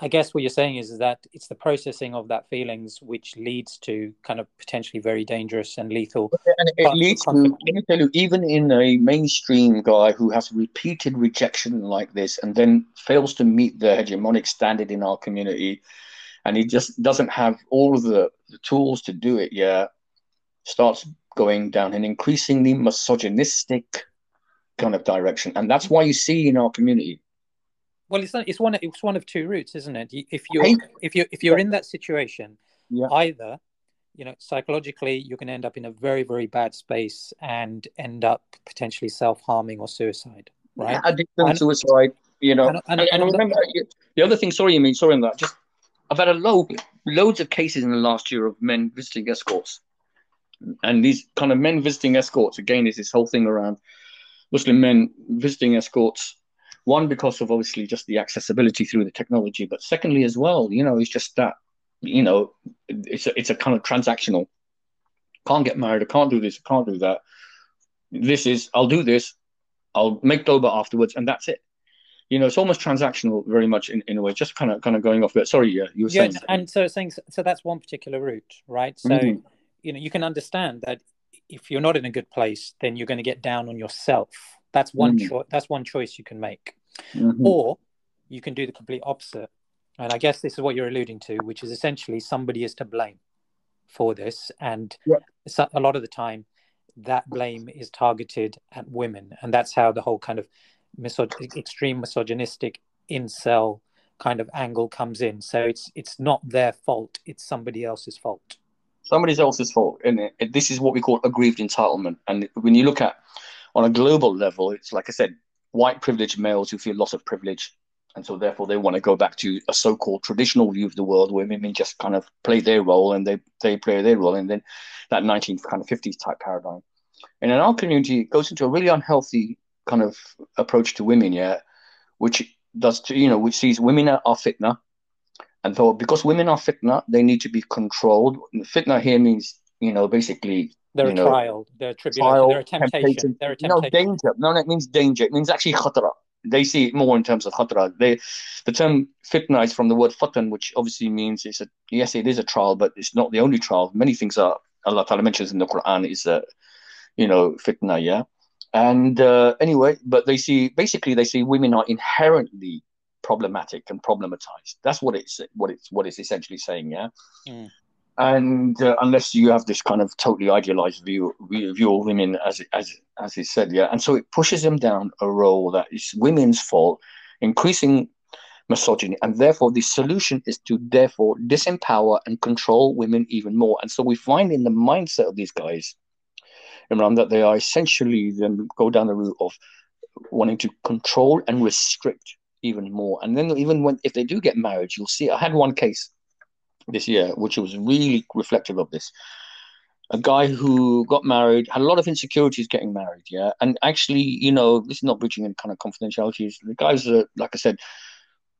I guess what you're saying is that it's the processing of that feelings which leads to kind of potentially very dangerous and lethal. And it leads to, let me tell you, even in a mainstream guy who has repeated rejection like this and then fails to meet the hegemonic standard in our community, and he just doesn't have all of the, the tools to do it, yeah, starts going down an increasingly misogynistic kind of direction. And that's why you see in our community. Well, it's not, it's one it's one of two routes, isn't it? If you're if you if you're in that situation, Yeah. either you know psychologically you're going to end up in a very very bad space and end up potentially self harming or suicide, right? Addiction, And- suicide, you know. and- And, and- and remember, the other thing, sorry, you mean, sorry on that, just I've had a load, loads of cases in the last year of men visiting escorts. And these kind of men visiting escorts, again, is this whole thing around Muslim men visiting escorts. One, because of obviously just the accessibility through the technology, but secondly, as well, you know, it's just that, you know, it's a, it's a kind of transactional. Can't get married, I can't do this, I can't do that. This is, I'll do this, I'll make Doba afterwards, and that's it. You know, it's almost transactional, very much in, in a way. Just kind of kind of going off. But sorry, yeah, you were Yeah, saying. and so saying so that's one particular route, right? So Mhm. you know you can understand that if you're not in a good place, then you're going to get down on yourself. That's one Mhm. choice. That's one choice you can make. Mhm. or you can do the complete opposite and i guess this is what you're alluding to which is essentially somebody is to blame for this and Yeah. a lot of the time that blame is targeted at women and that's how the whole kind of misog- extreme misogynistic incel kind of angle comes in so it's it's not their fault it's somebody else's fault somebody else's fault, and this is what we call aggrieved entitlement. And when you look at on a global level, it's like I said, white privileged males who feel loss of privilege, and so therefore they want to go back to a so-called traditional view of the world where women just kind of play their role and they they play their role, and then that 19th kind of 50s type paradigm. And in our community, it goes into a really unhealthy kind of approach to women, yeah, which does you know which sees women are, are fitna, and so because women are fitna, they need to be controlled. Fitna here means you know basically they're a know, trial they're a tribulation trial, they're a temptation, temptation. they're a no danger. No, no, it means danger. It means actually khatra. They see it more in terms of khatra. They, the term fitna is from the word fatan, which obviously means it's a yes, it is a trial, but it's not the only trial. Many things are Allah Ta'ala mentions in the Quran is a you know fitna, yeah. And uh, anyway, but they see basically they see women are inherently problematic and problematized. That's what it's what it's what it's essentially saying, yeah. Mm. And uh, unless you have this kind of totally idealized view view of women, as as as is said, yeah, and so it pushes them down a role that is women's fault, increasing misogyny, and therefore the solution is to therefore disempower and control women even more. And so we find in the mindset of these guys, Imran, that they are essentially then go down the route of wanting to control and restrict even more. And then even when if they do get married, you'll see. I had one case this year which was really reflective of this. A guy who got married had a lot of insecurities getting married, yeah. And actually, you know, this is not breaching any kind of confidentiality. The guys, are, like I said,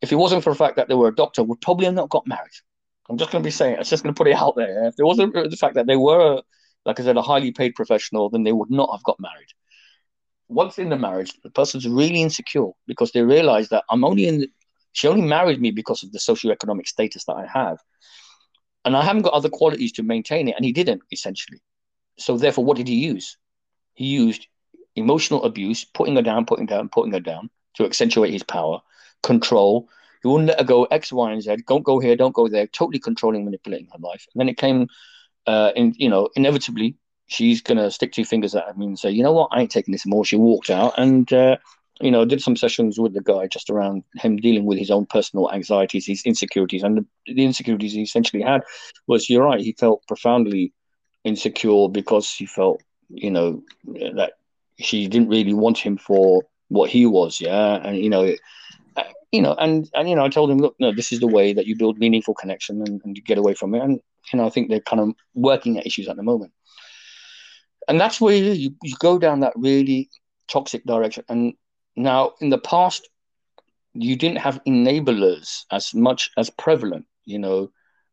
if it wasn't for the fact that they were a doctor, would probably have not got married. I'm just going to be saying, it's just going to put it out there. If there wasn't the fact that they were, like I said, a highly paid professional, then they would not have got married. Once in the marriage, the person's really insecure because they realize that I'm only in, she only married me because of the socioeconomic status that I have. and I haven't got other qualities to maintain it. And he didn't, essentially. So therefore, what did he use? He used emotional abuse, putting her down, putting her down, putting her down to accentuate his power, control. He wouldn't let her go X, Y, and Z. Don't go here, don't go there. Totally controlling, manipulating her life. And then it came, uh, in you know, inevitably, she's gonna stick two fingers at me and say, you know what, I ain't taking this more. She walked out and. Uh, you know, did some sessions with the guy just around him dealing with his own personal anxieties, his insecurities, and the, the insecurities he essentially had was, you're right, he felt profoundly insecure because he felt, you know, that she didn't really want him for what he was, yeah, and you know, it, uh, you know, and and you know, I told him, look, no, this is the way that you build meaningful connection and, and you get away from it, and you know, I think they're kind of working at issues at the moment, and that's where you you go down that really toxic direction, and now, in the past, you didn't have enablers as much as prevalent, you know,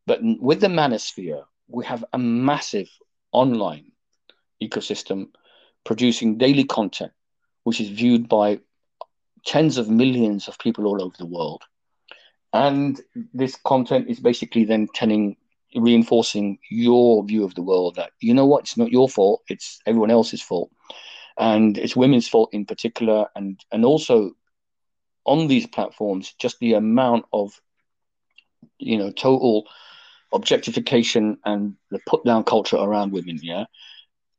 but with the manosphere, we have a massive online ecosystem producing daily content, which is viewed by tens of millions of people all over the world. And this content is basically then telling, reinforcing your view of the world that, you know what, it's not your fault, it's everyone else's fault and it's women's fault in particular, and and also on these platforms, just the amount of you know total objectification and the put down culture around women. Yeah.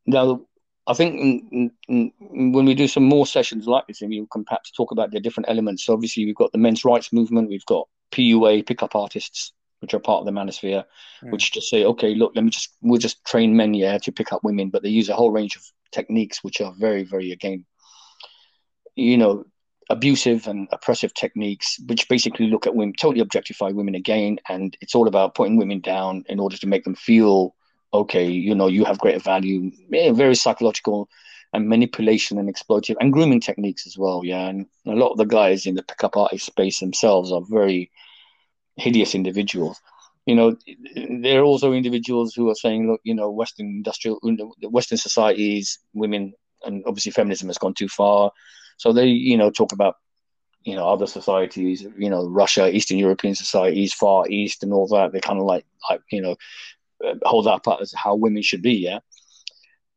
Now, I think in, in, in, when we do some more sessions like this, and we can perhaps talk about the different elements. So obviously, we've got the men's rights movement, we've got PUA, pickup artists, which are part of the manosphere, mm. which just say, okay, look, let me just we'll just train men, yeah, to pick up women, but they use a whole range of techniques which are very, very again, you know, abusive and oppressive techniques, which basically look at women, totally objectify women again, and it's all about putting women down in order to make them feel okay, you know, you have greater value. Yeah, very psychological and manipulation and exploitative and grooming techniques as well. Yeah, and a lot of the guys in the pickup artist space themselves are very hideous individuals you know, there are also individuals who are saying, look, you know, Western industrial, Western societies, women, and obviously feminism has gone too far. So they, you know, talk about, you know, other societies, you know, Russia, Eastern European societies, Far East, and all that. They kind of like, like, you know, uh, hold that up as how women should be, yeah.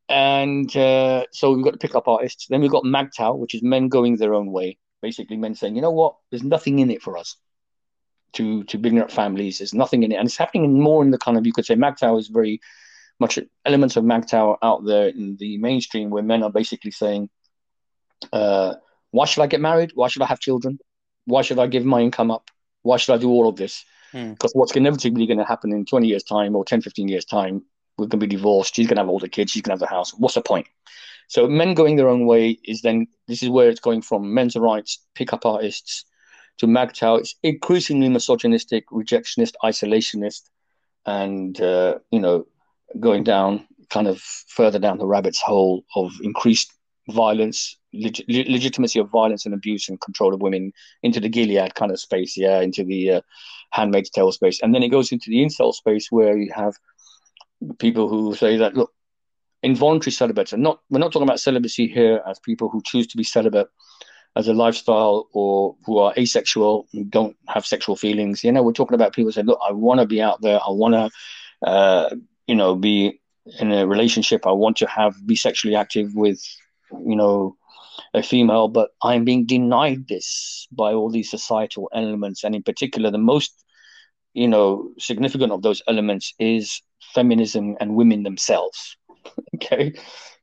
And uh, so we've got to pick up artists. Then we've got MGTOW, which is men going their own way. Basically, men saying, you know what, there's nothing in it for us to to bring up families. There's nothing in it, and it's happening more in the kind of you could say MGTOW is very much elements of MGTOW out there in the mainstream where men are basically saying, uh, "Why should I get married? Why should I have children? Why should I give my income up? Why should I do all of this? Because hmm. what's inevitably going to happen in 20 years' time or 10, 15 years' time, we're going to be divorced. She's going to have all the kids. She's going to have the house. What's the point? So men going their own way is then this is where it's going from men's rights, pickup artists, to MGTOW, it's increasingly misogynistic, rejectionist, isolationist, and uh, you know, going down kind of further down the rabbit's hole of increased violence, leg- legitimacy of violence and abuse and control of women into the Gilead kind of space, yeah, into the uh, Handmaid's Tale space, and then it goes into the incel space where you have people who say that look, involuntary celibates, and not we're not talking about celibacy here as people who choose to be celibate as a lifestyle or who are asexual and don't have sexual feelings. You know, we're talking about people saying, look, I want to be out there. I want to, uh, you know, be in a relationship. I want to have, be sexually active with, you know, a female, but I'm being denied this by all these societal elements. And in particular, the most, you know, significant of those elements is feminism and women themselves. [LAUGHS] okay.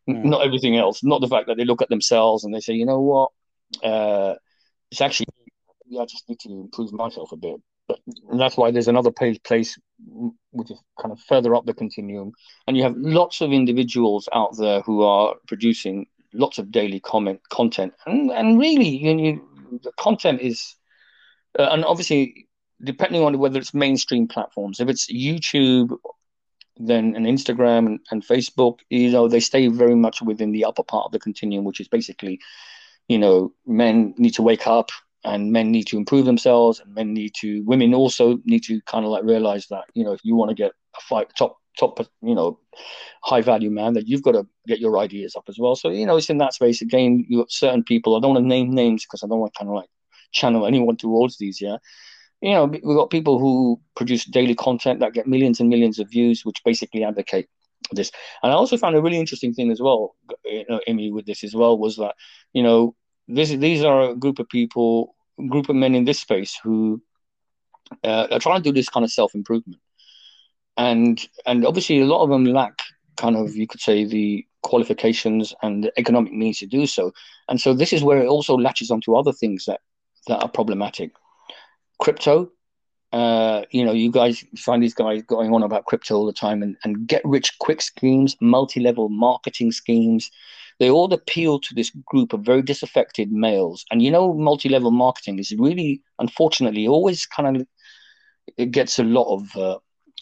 Mm. Not everything else, not the fact that they look at themselves and they say, you know what, uh, it's actually yeah, I just need to improve myself a bit. But that's why there's another place, place which is kind of further up the continuum, and you have lots of individuals out there who are producing lots of daily comment content, and and really, you the content is, uh, and obviously depending on whether it's mainstream platforms, if it's YouTube, then and Instagram and, and Facebook, you know, they stay very much within the upper part of the continuum, which is basically you know, men need to wake up and men need to improve themselves and men need to women also need to kind of like realize that you know if you want to get a fight top top you know high value man that you've got to get your ideas up as well. So you know it's in that space. Again you certain people i don't want to name names because i don't want to kind of like channel anyone towards these yeah? You know, we've got people who produce daily content that get millions and millions of views, which basically advocate this. And I also found a really interesting thing as well, you know, Imi, with this as well, was that, you know, this these are a group of people, group of men in this space who uh, are trying to do this kind of self improvement, and and obviously a lot of them lack kind of you could say the qualifications and the economic means to do so, and so this is where it also latches onto other things that that are problematic. Crypto, uh, you know, you guys find these guys going on about crypto all the time and, and get rich quick schemes, multi level marketing schemes. They all appeal to this group of very disaffected males. And you know, multi level marketing is really, unfortunately, always kind of it gets a lot of uh,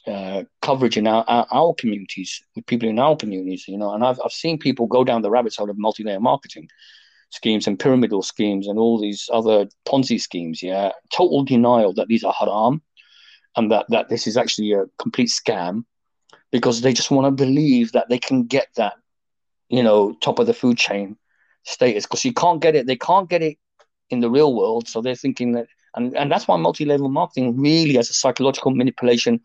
uh, coverage in our, our, our communities with people in our communities, you know. And I've I've seen people go down the rabbit hole of multi layer marketing schemes and pyramidal schemes and all these other Ponzi schemes. Yeah, total denial that these are haram and that that this is actually a complete scam because they just want to believe that they can get that, you know, top of the food chain status because you can't get it. They can't get it in the real world, so they're thinking that, and and that's why multi-level marketing really, as a psychological manipulation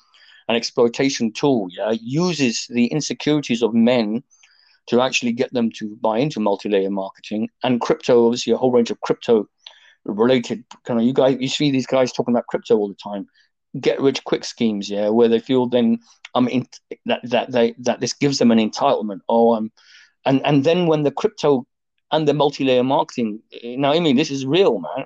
and exploitation tool, yeah, uses the insecurities of men to actually get them to buy into multi-layer marketing and crypto. Obviously, a whole range of crypto related kind of you guys you see these guys talking about crypto all the time. Get rich quick schemes yeah where they feel then i'm in that that they that this gives them an entitlement. Oh um and and then when the crypto and the multi-layer marketing now i mean this is real man.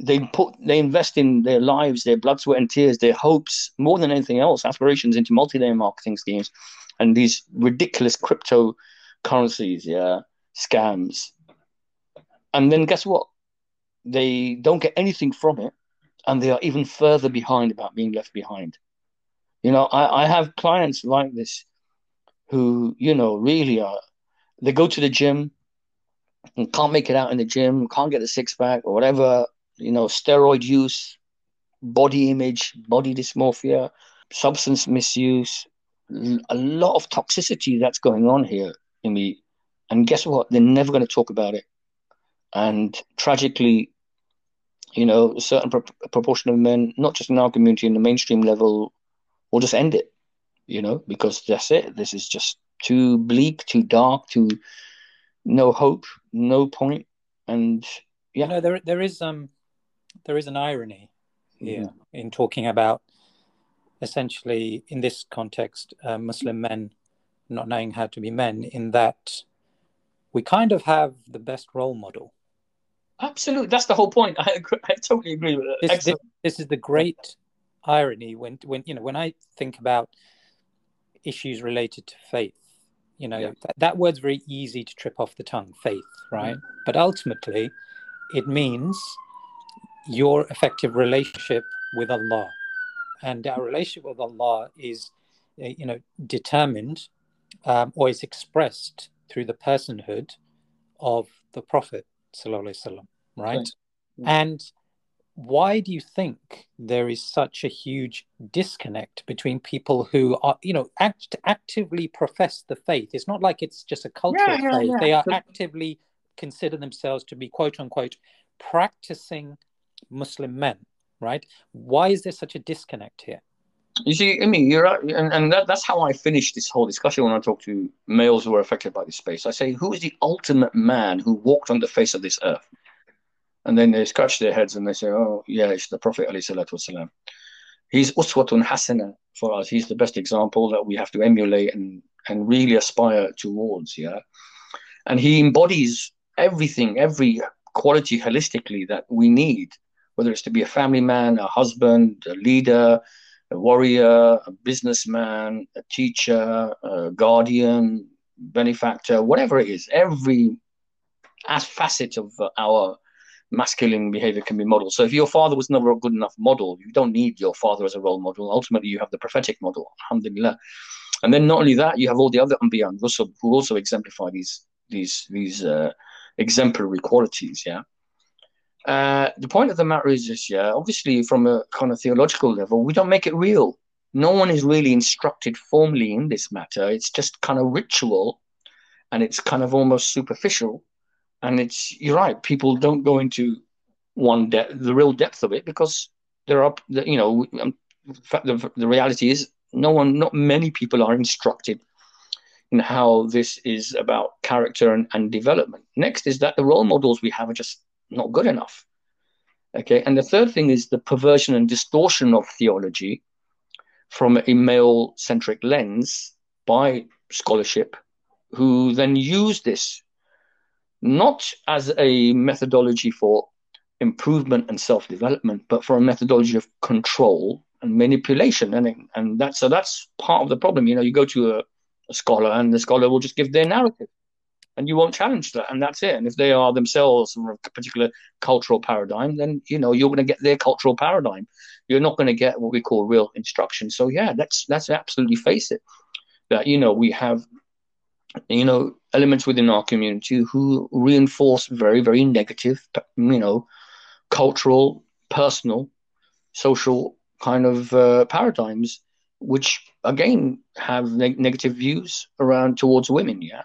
They put they invest in their lives their blood sweat and tears their hopes more than anything else aspirations into multi-layer marketing schemes and these ridiculous cryptocurrencies, yeah, scams. And then guess what? They don't get anything from it, and they are even further behind about being left behind. You know, I, I have clients like this who, you know, really are they go to the gym and can't make it out in the gym, can't get a six pack or whatever, you know, steroid use, body image, body dysmorphia, substance misuse, a lot of toxicity that's going on here Imi. And guess what? They're never going to talk about it. And tragically, you know, a certain pro- proportion of men, not just in our community, in the mainstream level, will just end it, you know, because that's it. This is just too bleak, too dark, too no hope, no point. And yeah. You know, there there is um there is an irony here mm. in talking about essentially, in this context, uh, Muslim men not knowing how to be men, in that we kind of have the best role model. Absolutely, that's the whole point. [LAUGHS] I, agree, I totally agree with it. This, this, this, is the great irony when, when you know when I think about issues related to faith. You know yeah. that, that word's very easy to trip off the tongue, faith, right? Mm. But ultimately, it means your effective relationship with Allah and our relationship with Allah is, uh, you know, determined um, or is expressed through the personhood of the Prophet sallallahu right? right? And why do you think there is such a huge disconnect between people who are, you know, act, actively profess the faith? It's not like it's just a cultural yeah, yeah, faith. Yeah. They are actively consider themselves to be quote unquote practicing Muslim men right? Why is there such a disconnect here? You see, I mean, you're right, and, and that, that's how I finish this whole discussion when I talk to males who are affected by this space. I say, who is the ultimate man who walked on the face of this earth? And then they scratch their heads and they say, oh, yeah, it's the Prophet. ﷺ. He's uswatun hasana for us. He's the best example that we have to emulate and, and really aspire towards. Yeah. And he embodies everything, every quality holistically that we need whether it's to be a family man, a husband, a leader, a warrior, a businessman, a teacher, a guardian, benefactor, whatever it is, every as facet of our masculine behavior can be modeled. So if your father was never a good enough model, you don't need your father as a role model. Ultimately, you have the prophetic model, alhamdulillah. And then not only that, you have all the other Anbiya and who also exemplify these these these uh, exemplary qualities. Yeah. Uh, the point of the matter is this, yeah, obviously from a kind of theological level, we don't make it real. No one is really instructed formally in this matter. It's just kind of ritual and it's kind of almost superficial. And it's, you're right, people don't go into one depth, the real depth of it because there are, you know, um, the, the reality is no one, not many people are instructed in how this is about character and, and development. Next is that the role models we have are just not good enough. Okay, and the third thing is the perversion and distortion of theology from a male centric lens by scholarship, who then use this not as a methodology for improvement and self development, but for a methodology of control and manipulation. And, and that's, so that's part of the problem. You know, you go to a, a scholar and the scholar will just give their narrative and you won't challenge that and that's it. And if they are themselves from a particular cultural paradigm then you know you're going to get their cultural paradigm. You're not going to get what we call real instruction. So yeah let's let's absolutely face it that you know we have you know elements within our community who reinforce very very negative you know cultural personal social kind of uh, paradigms which again have ne- negative views around towards women yeah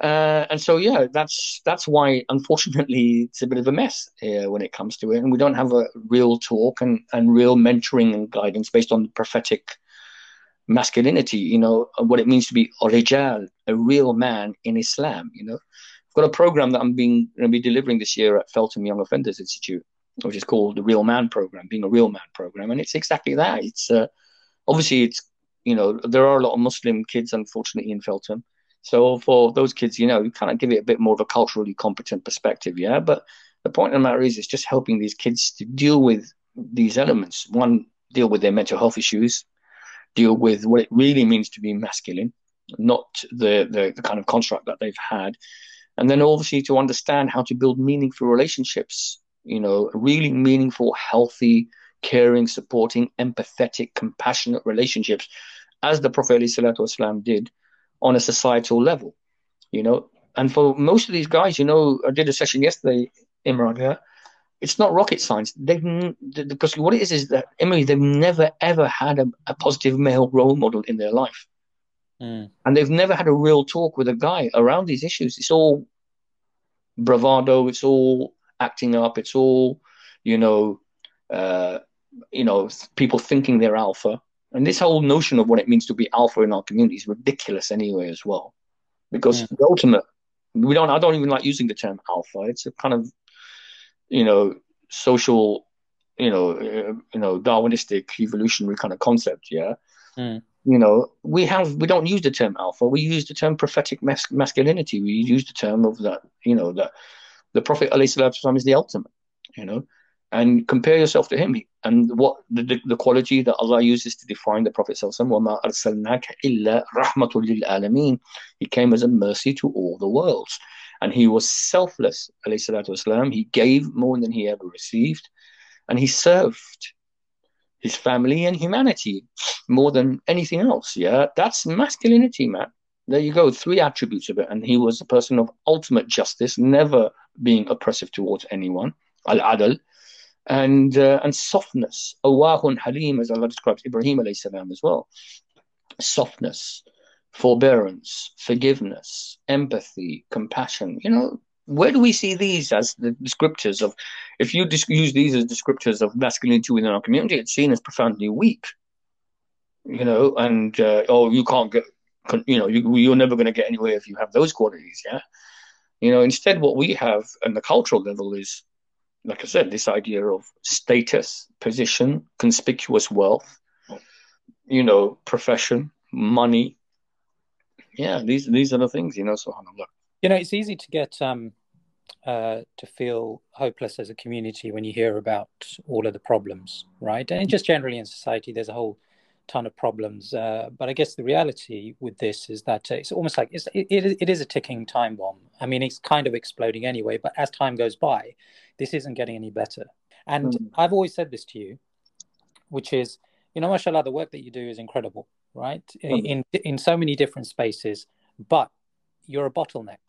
uh, and so, yeah, that's that's why, unfortunately, it's a bit of a mess here when it comes to it, and we don't have a real talk and, and real mentoring and guidance based on prophetic masculinity. You know what it means to be rijal, a real man in Islam. You know, I've got a program that I'm being going to be delivering this year at Feltham Young Offenders Institute, which is called the Real Man Program, being a real man program, and it's exactly that. It's uh, obviously it's you know there are a lot of Muslim kids, unfortunately, in Feltham so for those kids, you know, you kind of give it a bit more of a culturally competent perspective, yeah. But the point of the matter is, it's just helping these kids to deal with these elements. One, deal with their mental health issues, deal with what it really means to be masculine, not the, the, the kind of construct that they've had. And then obviously to understand how to build meaningful relationships, you know, really meaningful, healthy, caring, supporting, empathetic, compassionate relationships, as the Prophet ﷺ did on a societal level, you know. And for most of these guys, you know, I did a session yesterday, Imran, yeah, it's not rocket science. They've because what it is is that Imi, they've never ever had a, a positive male role model in their life, mm. and they've never had a real talk with a guy around these issues. It's all bravado. It's all acting up. It's all, you know, uh, you know, people thinking they're alpha. And this whole notion of what it means to be alpha in our community is ridiculous anyway, as well. Because yeah. the ultimate, we don't, I don't even like using the term alpha. It's a kind of, you know, social, you know, uh, you know, Darwinistic evolutionary kind of concept. Yeah. Mm. You know, we have, we don't use the term alpha. We use the term prophetic mas- masculinity. We use the term of that, you know, that the Prophet ﷺ is the ultimate, you know and compare yourself to him and what the, the, the quality that Allah uses to define the Prophet He came as a mercy to all the worlds. And he was selfless, والسلام. He gave more than he ever received. And he served his family and humanity more than anything else. Yeah, that's masculinity, man. There you go, three attributes of it. And he was a person of ultimate justice, never being oppressive towards anyone. Al-adl, and uh, and softness. Awahun Halim, as Allah describes Ibrahim alayhi salam as well. Softness, forbearance, forgiveness, empathy, compassion. You know, where do we see these as the descriptors of? If you use these as descriptors of masculinity within our community, it's seen as profoundly weak. You know, and uh, oh, you can't get. You know, you, you're never going to get anywhere if you have those qualities. Yeah. You know, instead, what we have on the cultural level is like I said, this idea of status, position, conspicuous wealth, you know, profession, money. Yeah, these these are the things, you know. So you know, it's easy to get um, uh, to feel hopeless as a community when you hear about all of the problems, right? And just generally in society, there's a whole ton of problems. Uh, but I guess the reality with this is that it's almost like it's, it, it is a ticking time bomb. I mean, it's kind of exploding anyway, but as time goes by, this isn't getting any better. And mm. I've always said this to you, which is, you know, mashallah, the work that you do is incredible, right? Mm. In, in so many different spaces, but you're a bottleneck.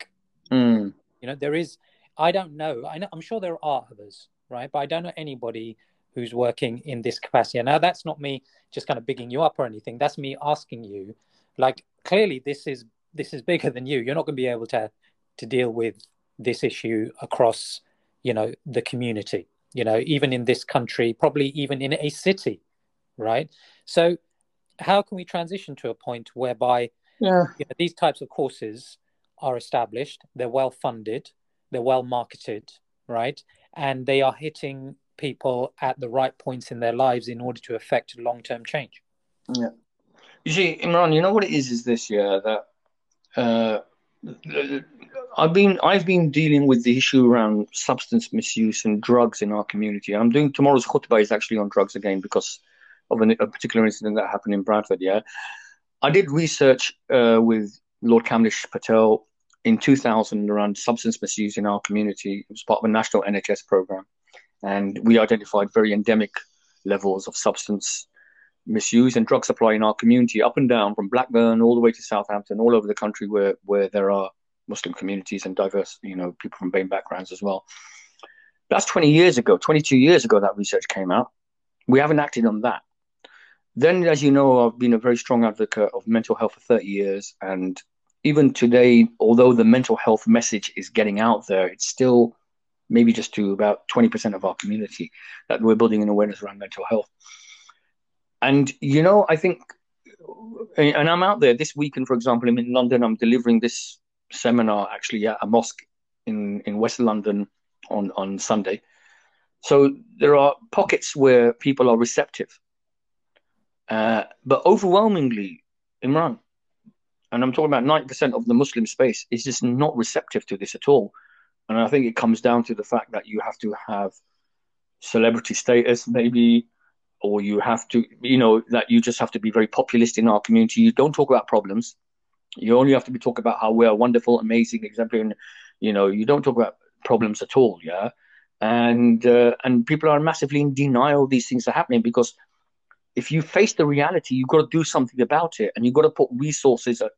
Mm. You know, there is, I don't know, I know, I'm sure there are others, right? But I don't know anybody who's working in this capacity. And now that's not me just kind of bigging you up or anything. That's me asking you, like, clearly this is this is bigger than you. You're not going to be able to to deal with this issue across, you know, the community. you know, even in this country, probably even in a city, right? So, how can we transition to a point whereby Yeah. you know, these types of courses are established, they're well funded, they're well marketed, right? And they are hitting people at the right points in their lives in order to affect long term change. Yeah. You see, Imran, you know what it is? Is this year that uh, I've been I've been dealing with the issue around substance misuse and drugs in our community. I'm doing tomorrow's khutbah is actually on drugs again because of an, a particular incident that happened in Bradford. Yeah, I did research uh, with Lord Kamlesh Patel in 2000 around substance misuse in our community. It was part of a national NHS program, and we identified very endemic levels of substance misuse and drug supply in our community, up and down from Blackburn all the way to Southampton, all over the country where where there are Muslim communities and diverse, you know, people from BAME backgrounds as well. That's 20 years ago, 22 years ago that research came out. We haven't acted on that. Then, as you know, I've been a very strong advocate of mental health for 30 years. And even today, although the mental health message is getting out there, it's still maybe just to about 20% of our community that we're building an awareness around mental health. And, you know, I think, and I'm out there this weekend, for example, I'm in London, I'm delivering this seminar actually at a mosque in, in West London on, on Sunday. So there are pockets where people are receptive. Uh, but overwhelmingly, Imran, and I'm talking about 90% of the Muslim space, is just not receptive to this at all. And I think it comes down to the fact that you have to have celebrity status, maybe, or you have to, you know, that you just have to be very populist in our community. You don't talk about problems. You only have to be talking about how we are wonderful, amazing, exemplary, and you know, you don't talk about problems at all. Yeah, and uh, and people are massively in denial these things are happening because if you face the reality, you've got to do something about it, and you've got to put resources, uh,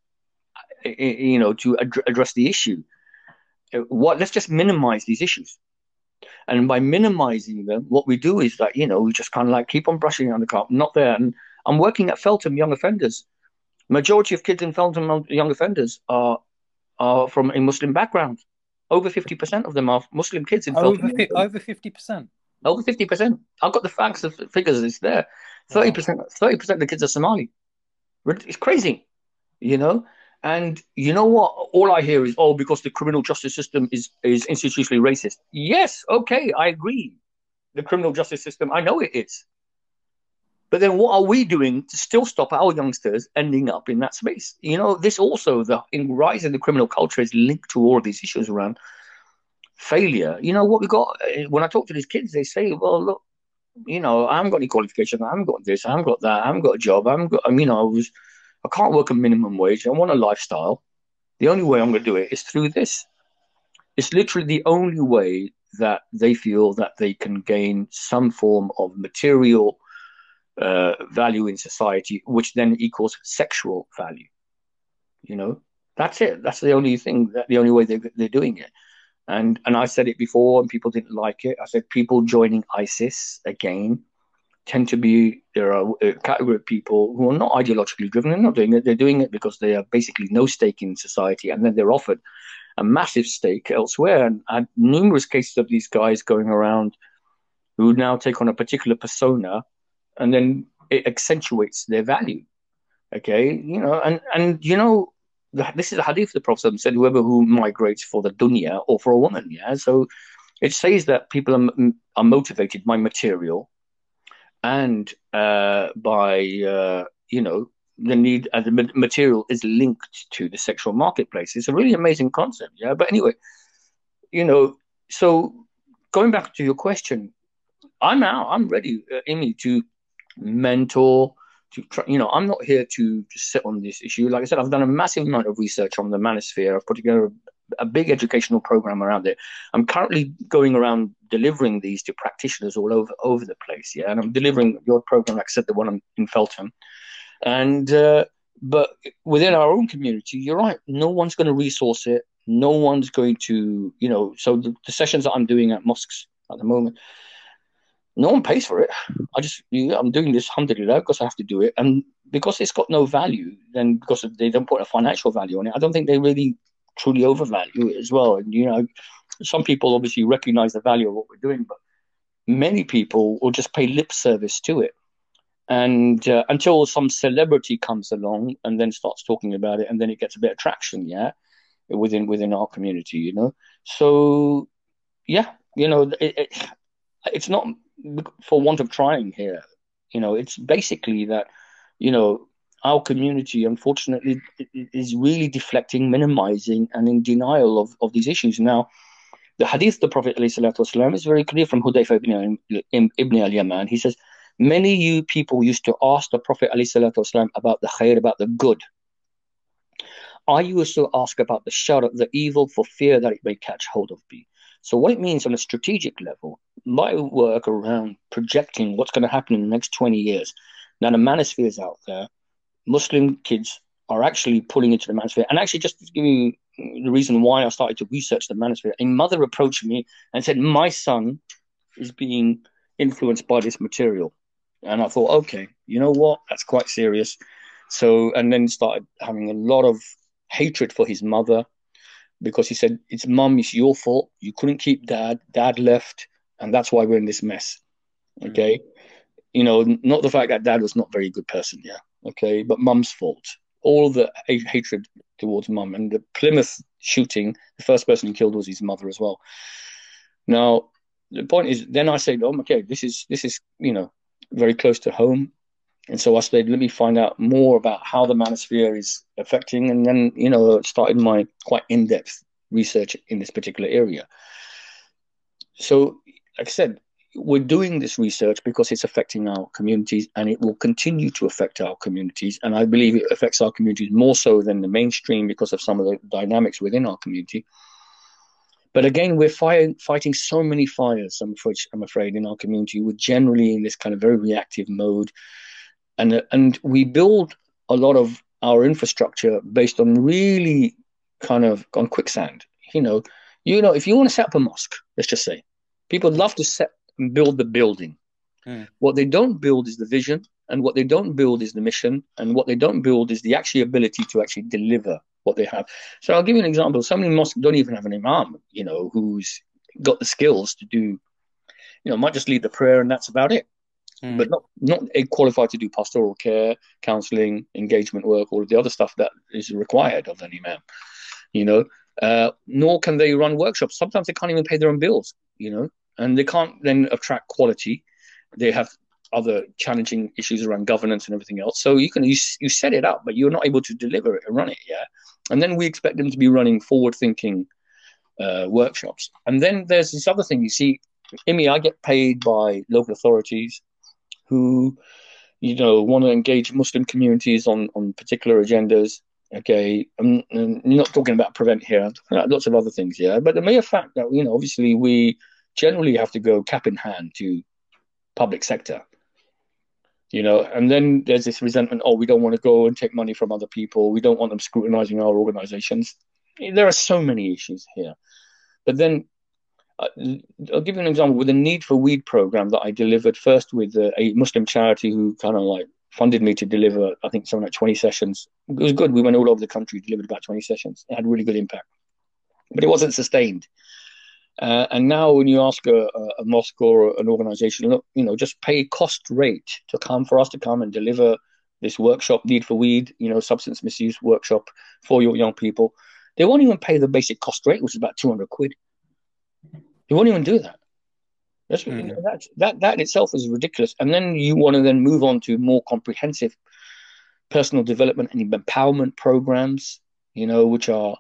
you know, to ad- address the issue. What? Let's just minimize these issues. And by minimizing them, what we do is that, you know, we just kind of like keep on brushing on the carpet, not there. And I'm working at Feltham Young Offenders. Majority of kids in Feltham Young Offenders are are from a Muslim background. Over 50% of them are Muslim kids in Over, Feltham. over 50%. Over 50%. I've got the facts, the figures, it's there. 30%, 30% of the kids are Somali. It's crazy, you know? And you know what? All I hear is, oh, because the criminal justice system is, is institutionally racist. Yes, okay, I agree. The criminal justice system, I know it is. But then what are we doing to still stop our youngsters ending up in that space? You know, this also, the in rise in the criminal culture is linked to all of these issues around failure. You know, what we got, eh, when I talk to these kids, they say, well, look, you know, I haven't got any qualification. I haven't got this. I haven't got that. I haven't got a job. I haven't got, I mean, I was, I can't work a minimum wage. I want a lifestyle. The only way I'm going to do it is through this. It's literally the only way that they feel that they can gain some form of material uh, value in society, which then equals sexual value. You know, that's it. That's the only thing. That the only way they they're doing it. And and I said it before, and people didn't like it. I said people joining ISIS again tend to be there are a category of people who are not ideologically driven. They're not doing it. They're doing it because they have basically no stake in society, and then they're offered a massive stake elsewhere. And numerous cases of these guys going around who now take on a particular persona, and then it accentuates their value. Okay, you know, and and you know, this is a hadith the Prophet said, whoever who migrates for the dunya or for a woman, yeah. So it says that people are, are motivated by material and uh, by uh, you know the need and the material is linked to the sexual marketplace. It's a really amazing concept, yeah. But anyway, you know, so going back to your question, I'm out. I'm ready, uh, Imi, to mentor. To try, you know, I'm not here to just sit on this issue. Like I said, I've done a massive amount of research on the manosphere. I've put together a, big educational program around it. I'm currently going around delivering these to practitioners all over over the place. Yeah, and I'm delivering your program, like I said, the one in Feltham. And uh, but within our own community, you're right. No one's going to resource it. No one's going to, you know. So the, the sessions that I'm doing at mosques at the moment, no one pays for it. I just, yeah, I'm doing this alhamdulillah because I have to do it, and because it's got no value, then because they don't put a financial value on it, I don't think they really truly overvalue it as well. And you know, some people obviously recognize the value of what we're doing, but many people will just pay lip service to it. And uh, until some celebrity comes along and then starts talking about it, and then it gets a bit of traction, yeah, within within our community, you know. So, yeah, you know, it, it, it's not for want of trying here. You know, it's basically that, you know, our community, unfortunately, is really deflecting, minimizing, and in denial of, of these issues. Now, the hadith the Prophet ﷺ is very clear from Hudayfa ibn, ibn al-Yaman. He says, many you people used to ask the Prophet ﷺ about the khair, about the good. I used to ask about the shar, the evil, for fear that it may catch hold of me. So what it means on a strategic level, my work around projecting what's going to happen in the next 20 years. Now the manosphere is out there. Muslim kids are actually pulling into the manosphere. And actually, just to give you the reason why I started to research the manosphere, a mother approached me and said, My son is being influenced by this material. And I thought, okay, you know what? That's quite serious. So, and then started having a lot of hatred for his mother because he said, It's mum, it's your fault. You couldn't keep dad. Dad left. And that's why we're in this mess. Okay. Mm-hmm. You know, not the fact that dad was not a very good person. Yeah. Okay. But mum's fault. All the hatred towards mum. And the Plymouth shooting, the first person he killed was his mother as well. Now, the point is, then I said, oh, okay, this is, this is, you know, very close to home. And so I said, let me find out more about how the manosphere is affecting. And then, you know, started my quite in depth research in this particular area. So, like I said, we're doing this research because it's affecting our communities and it will continue to affect our communities. And I believe it affects our communities more so than the mainstream because of some of the dynamics within our community. But again, we're fire, fighting so many fires, I'm afraid, I'm afraid, in our community. We're generally in this kind of very reactive mode and and we build a lot of our infrastructure based on really kind of on quicksand. You know, you know, if you want to set up a mosque, let's just say, people love to set and build the building. Mm. What they don't build is the vision, and what they don't build is the mission, and what they don't build is the actual ability to actually deliver what they have. So I'll give you an example. Some many mosques don't even have an imam, you know, who's got the skills to do, you know, might just lead the prayer and that's about it mm. but not not qualified to do pastoral care, counselling, engagement work, all of the other stuff that is required of an imam. You know, uh, nor can they run workshops. Sometimes they can't even pay their own bills. You know, and they can't then attract quality. They have other challenging issues around governance and everything else. So you can you, you set it up, but you're not able to deliver it and run it. Yeah, and then we expect them to be running forward-thinking uh, workshops. And then there's this other thing. You see, Imi, I get paid by local authorities who, you know, want to engage Muslim communities on on particular agendas. Okay, I'm, I'm not talking about prevent here. I'm talking about lots of other things. Yeah, but the mere fact that you know, obviously, we generally you have to go cap in hand to public sector. You know, and then there's this resentment. Oh, we don't want to go and take money from other people. We don't want them scrutinizing our organizations. There are so many issues here. But then uh, I'll give you an example with the Need for Weed program that I delivered first with a, a Muslim charity who kind of like funded me to deliver, I think, something like 20 sessions. It was good. We went all over the country, delivered about 20 sessions. It had really good impact, but it wasn't sustained. Uh, and now, when you ask a, a, mosque or an organization, look, you know, just pay cost rate to come for us to come and deliver this workshop, Need for Weed, you know, substance misuse workshop for your young people. They won't even pay the basic cost rate, which is about 200 quid. They won't even do that. That's mm. you know, that that that in itself is ridiculous. And then you want to then move on to more comprehensive personal development and empowerment programs, you know, which are,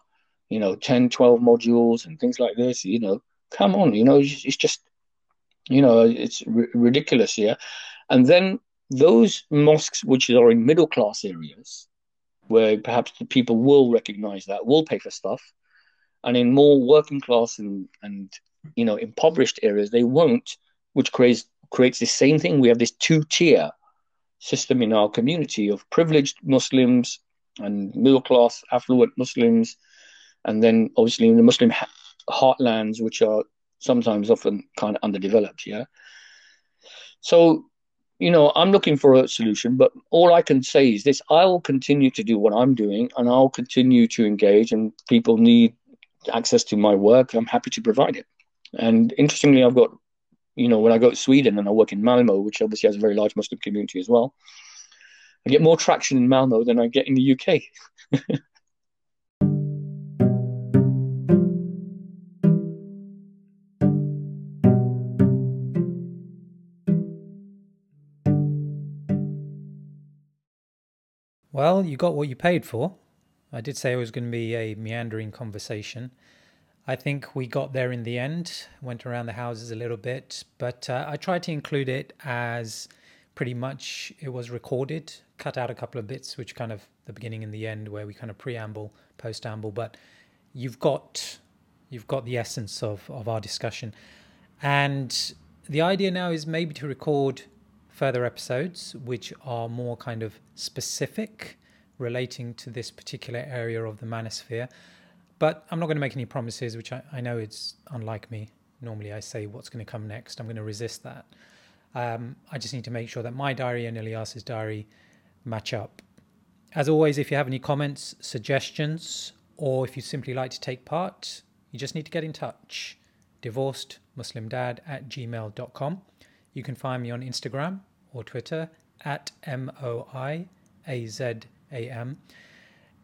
you know, 10, 12 modules and things like this, you know, come on, you know, it's, just, you know, it's r- ridiculous, yeah. And then those mosques which are in middle class areas, where perhaps the people will recognize that, will pay for stuff, and in more working class and, and you know impoverished areas they won't which creates creates the same thing we have this two tier system in our community of privileged muslims and middle class affluent muslims and then obviously in the muslim heartlands which are sometimes often kind of underdeveloped yeah? So you know i'm looking for a solution but all i can say is this. I will continue to do what i'm doing and i'll continue to engage and people need access to my work. I'm happy to provide it. And interestingly, I've got You know, when I go to Sweden and I work in Malmo, which obviously has a very large Muslim community as well, I get more traction in Malmo than I get in the UK. [LAUGHS] Well, you got what you paid for. I did say it was going to be a meandering conversation. I think we got there in the end, went around the houses a little bit, but uh, I tried to include it as pretty much it was recorded, cut out a couple of bits, which kind of the beginning and the end, where we kind of preamble, postamble, but you've got you've got the essence of, of our discussion. And the idea now is maybe to record further episodes which are more kind of specific relating to this particular area of the manosphere but I'm not going to make any promises, which I, I know it's unlike me. Normally, I say what's going to come next. I'm going to resist that. Um, I just need to make sure that my diary and Alyas's diary match up. As always, if you have any comments, suggestions, or if you simply like to take part, you just need to get in touch. Divorced Muslim Dad at gmail.com. You can find me on Instagram or Twitter at M O I A Z A M.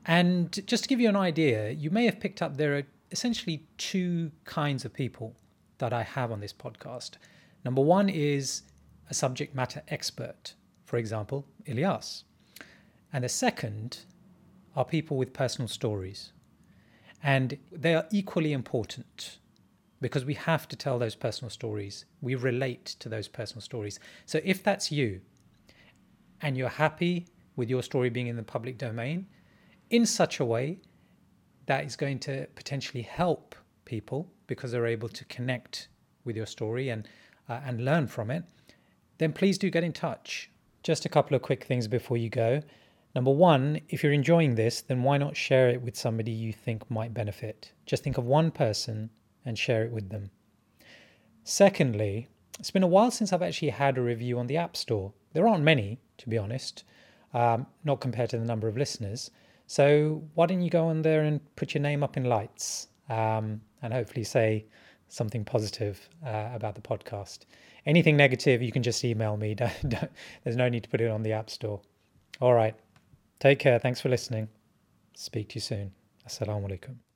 And just to give you an idea, you may have picked up there are essentially two kinds of people that I have on this podcast. Number one is a subject matter expert, for example, Alyas. And the second are people with personal stories. And they are equally important because we have to tell those personal stories. We relate to those personal stories. So if that's you and you're happy with your story being in the public domain, in such a way that is going to potentially help people because they're able to connect with your story and uh, and learn from it, then please do get in touch. Just a couple of quick things before you go. Number one, if you're enjoying this, then why not share it with somebody you think might benefit? Just think of one person and share it with them. Secondly, it's been a while since I've actually had a review on the App Store. There aren't many, to be honest, um, not compared to the number of listeners. So why don't you go on there and put your name up in lights um, and hopefully say something positive uh, about the podcast. Anything negative, you can just email me. [LAUGHS] Don't, don't, there's no need to put it on the App Store. All right. Take care. Thanks for listening. Speak to you soon. Assalamu alaikum.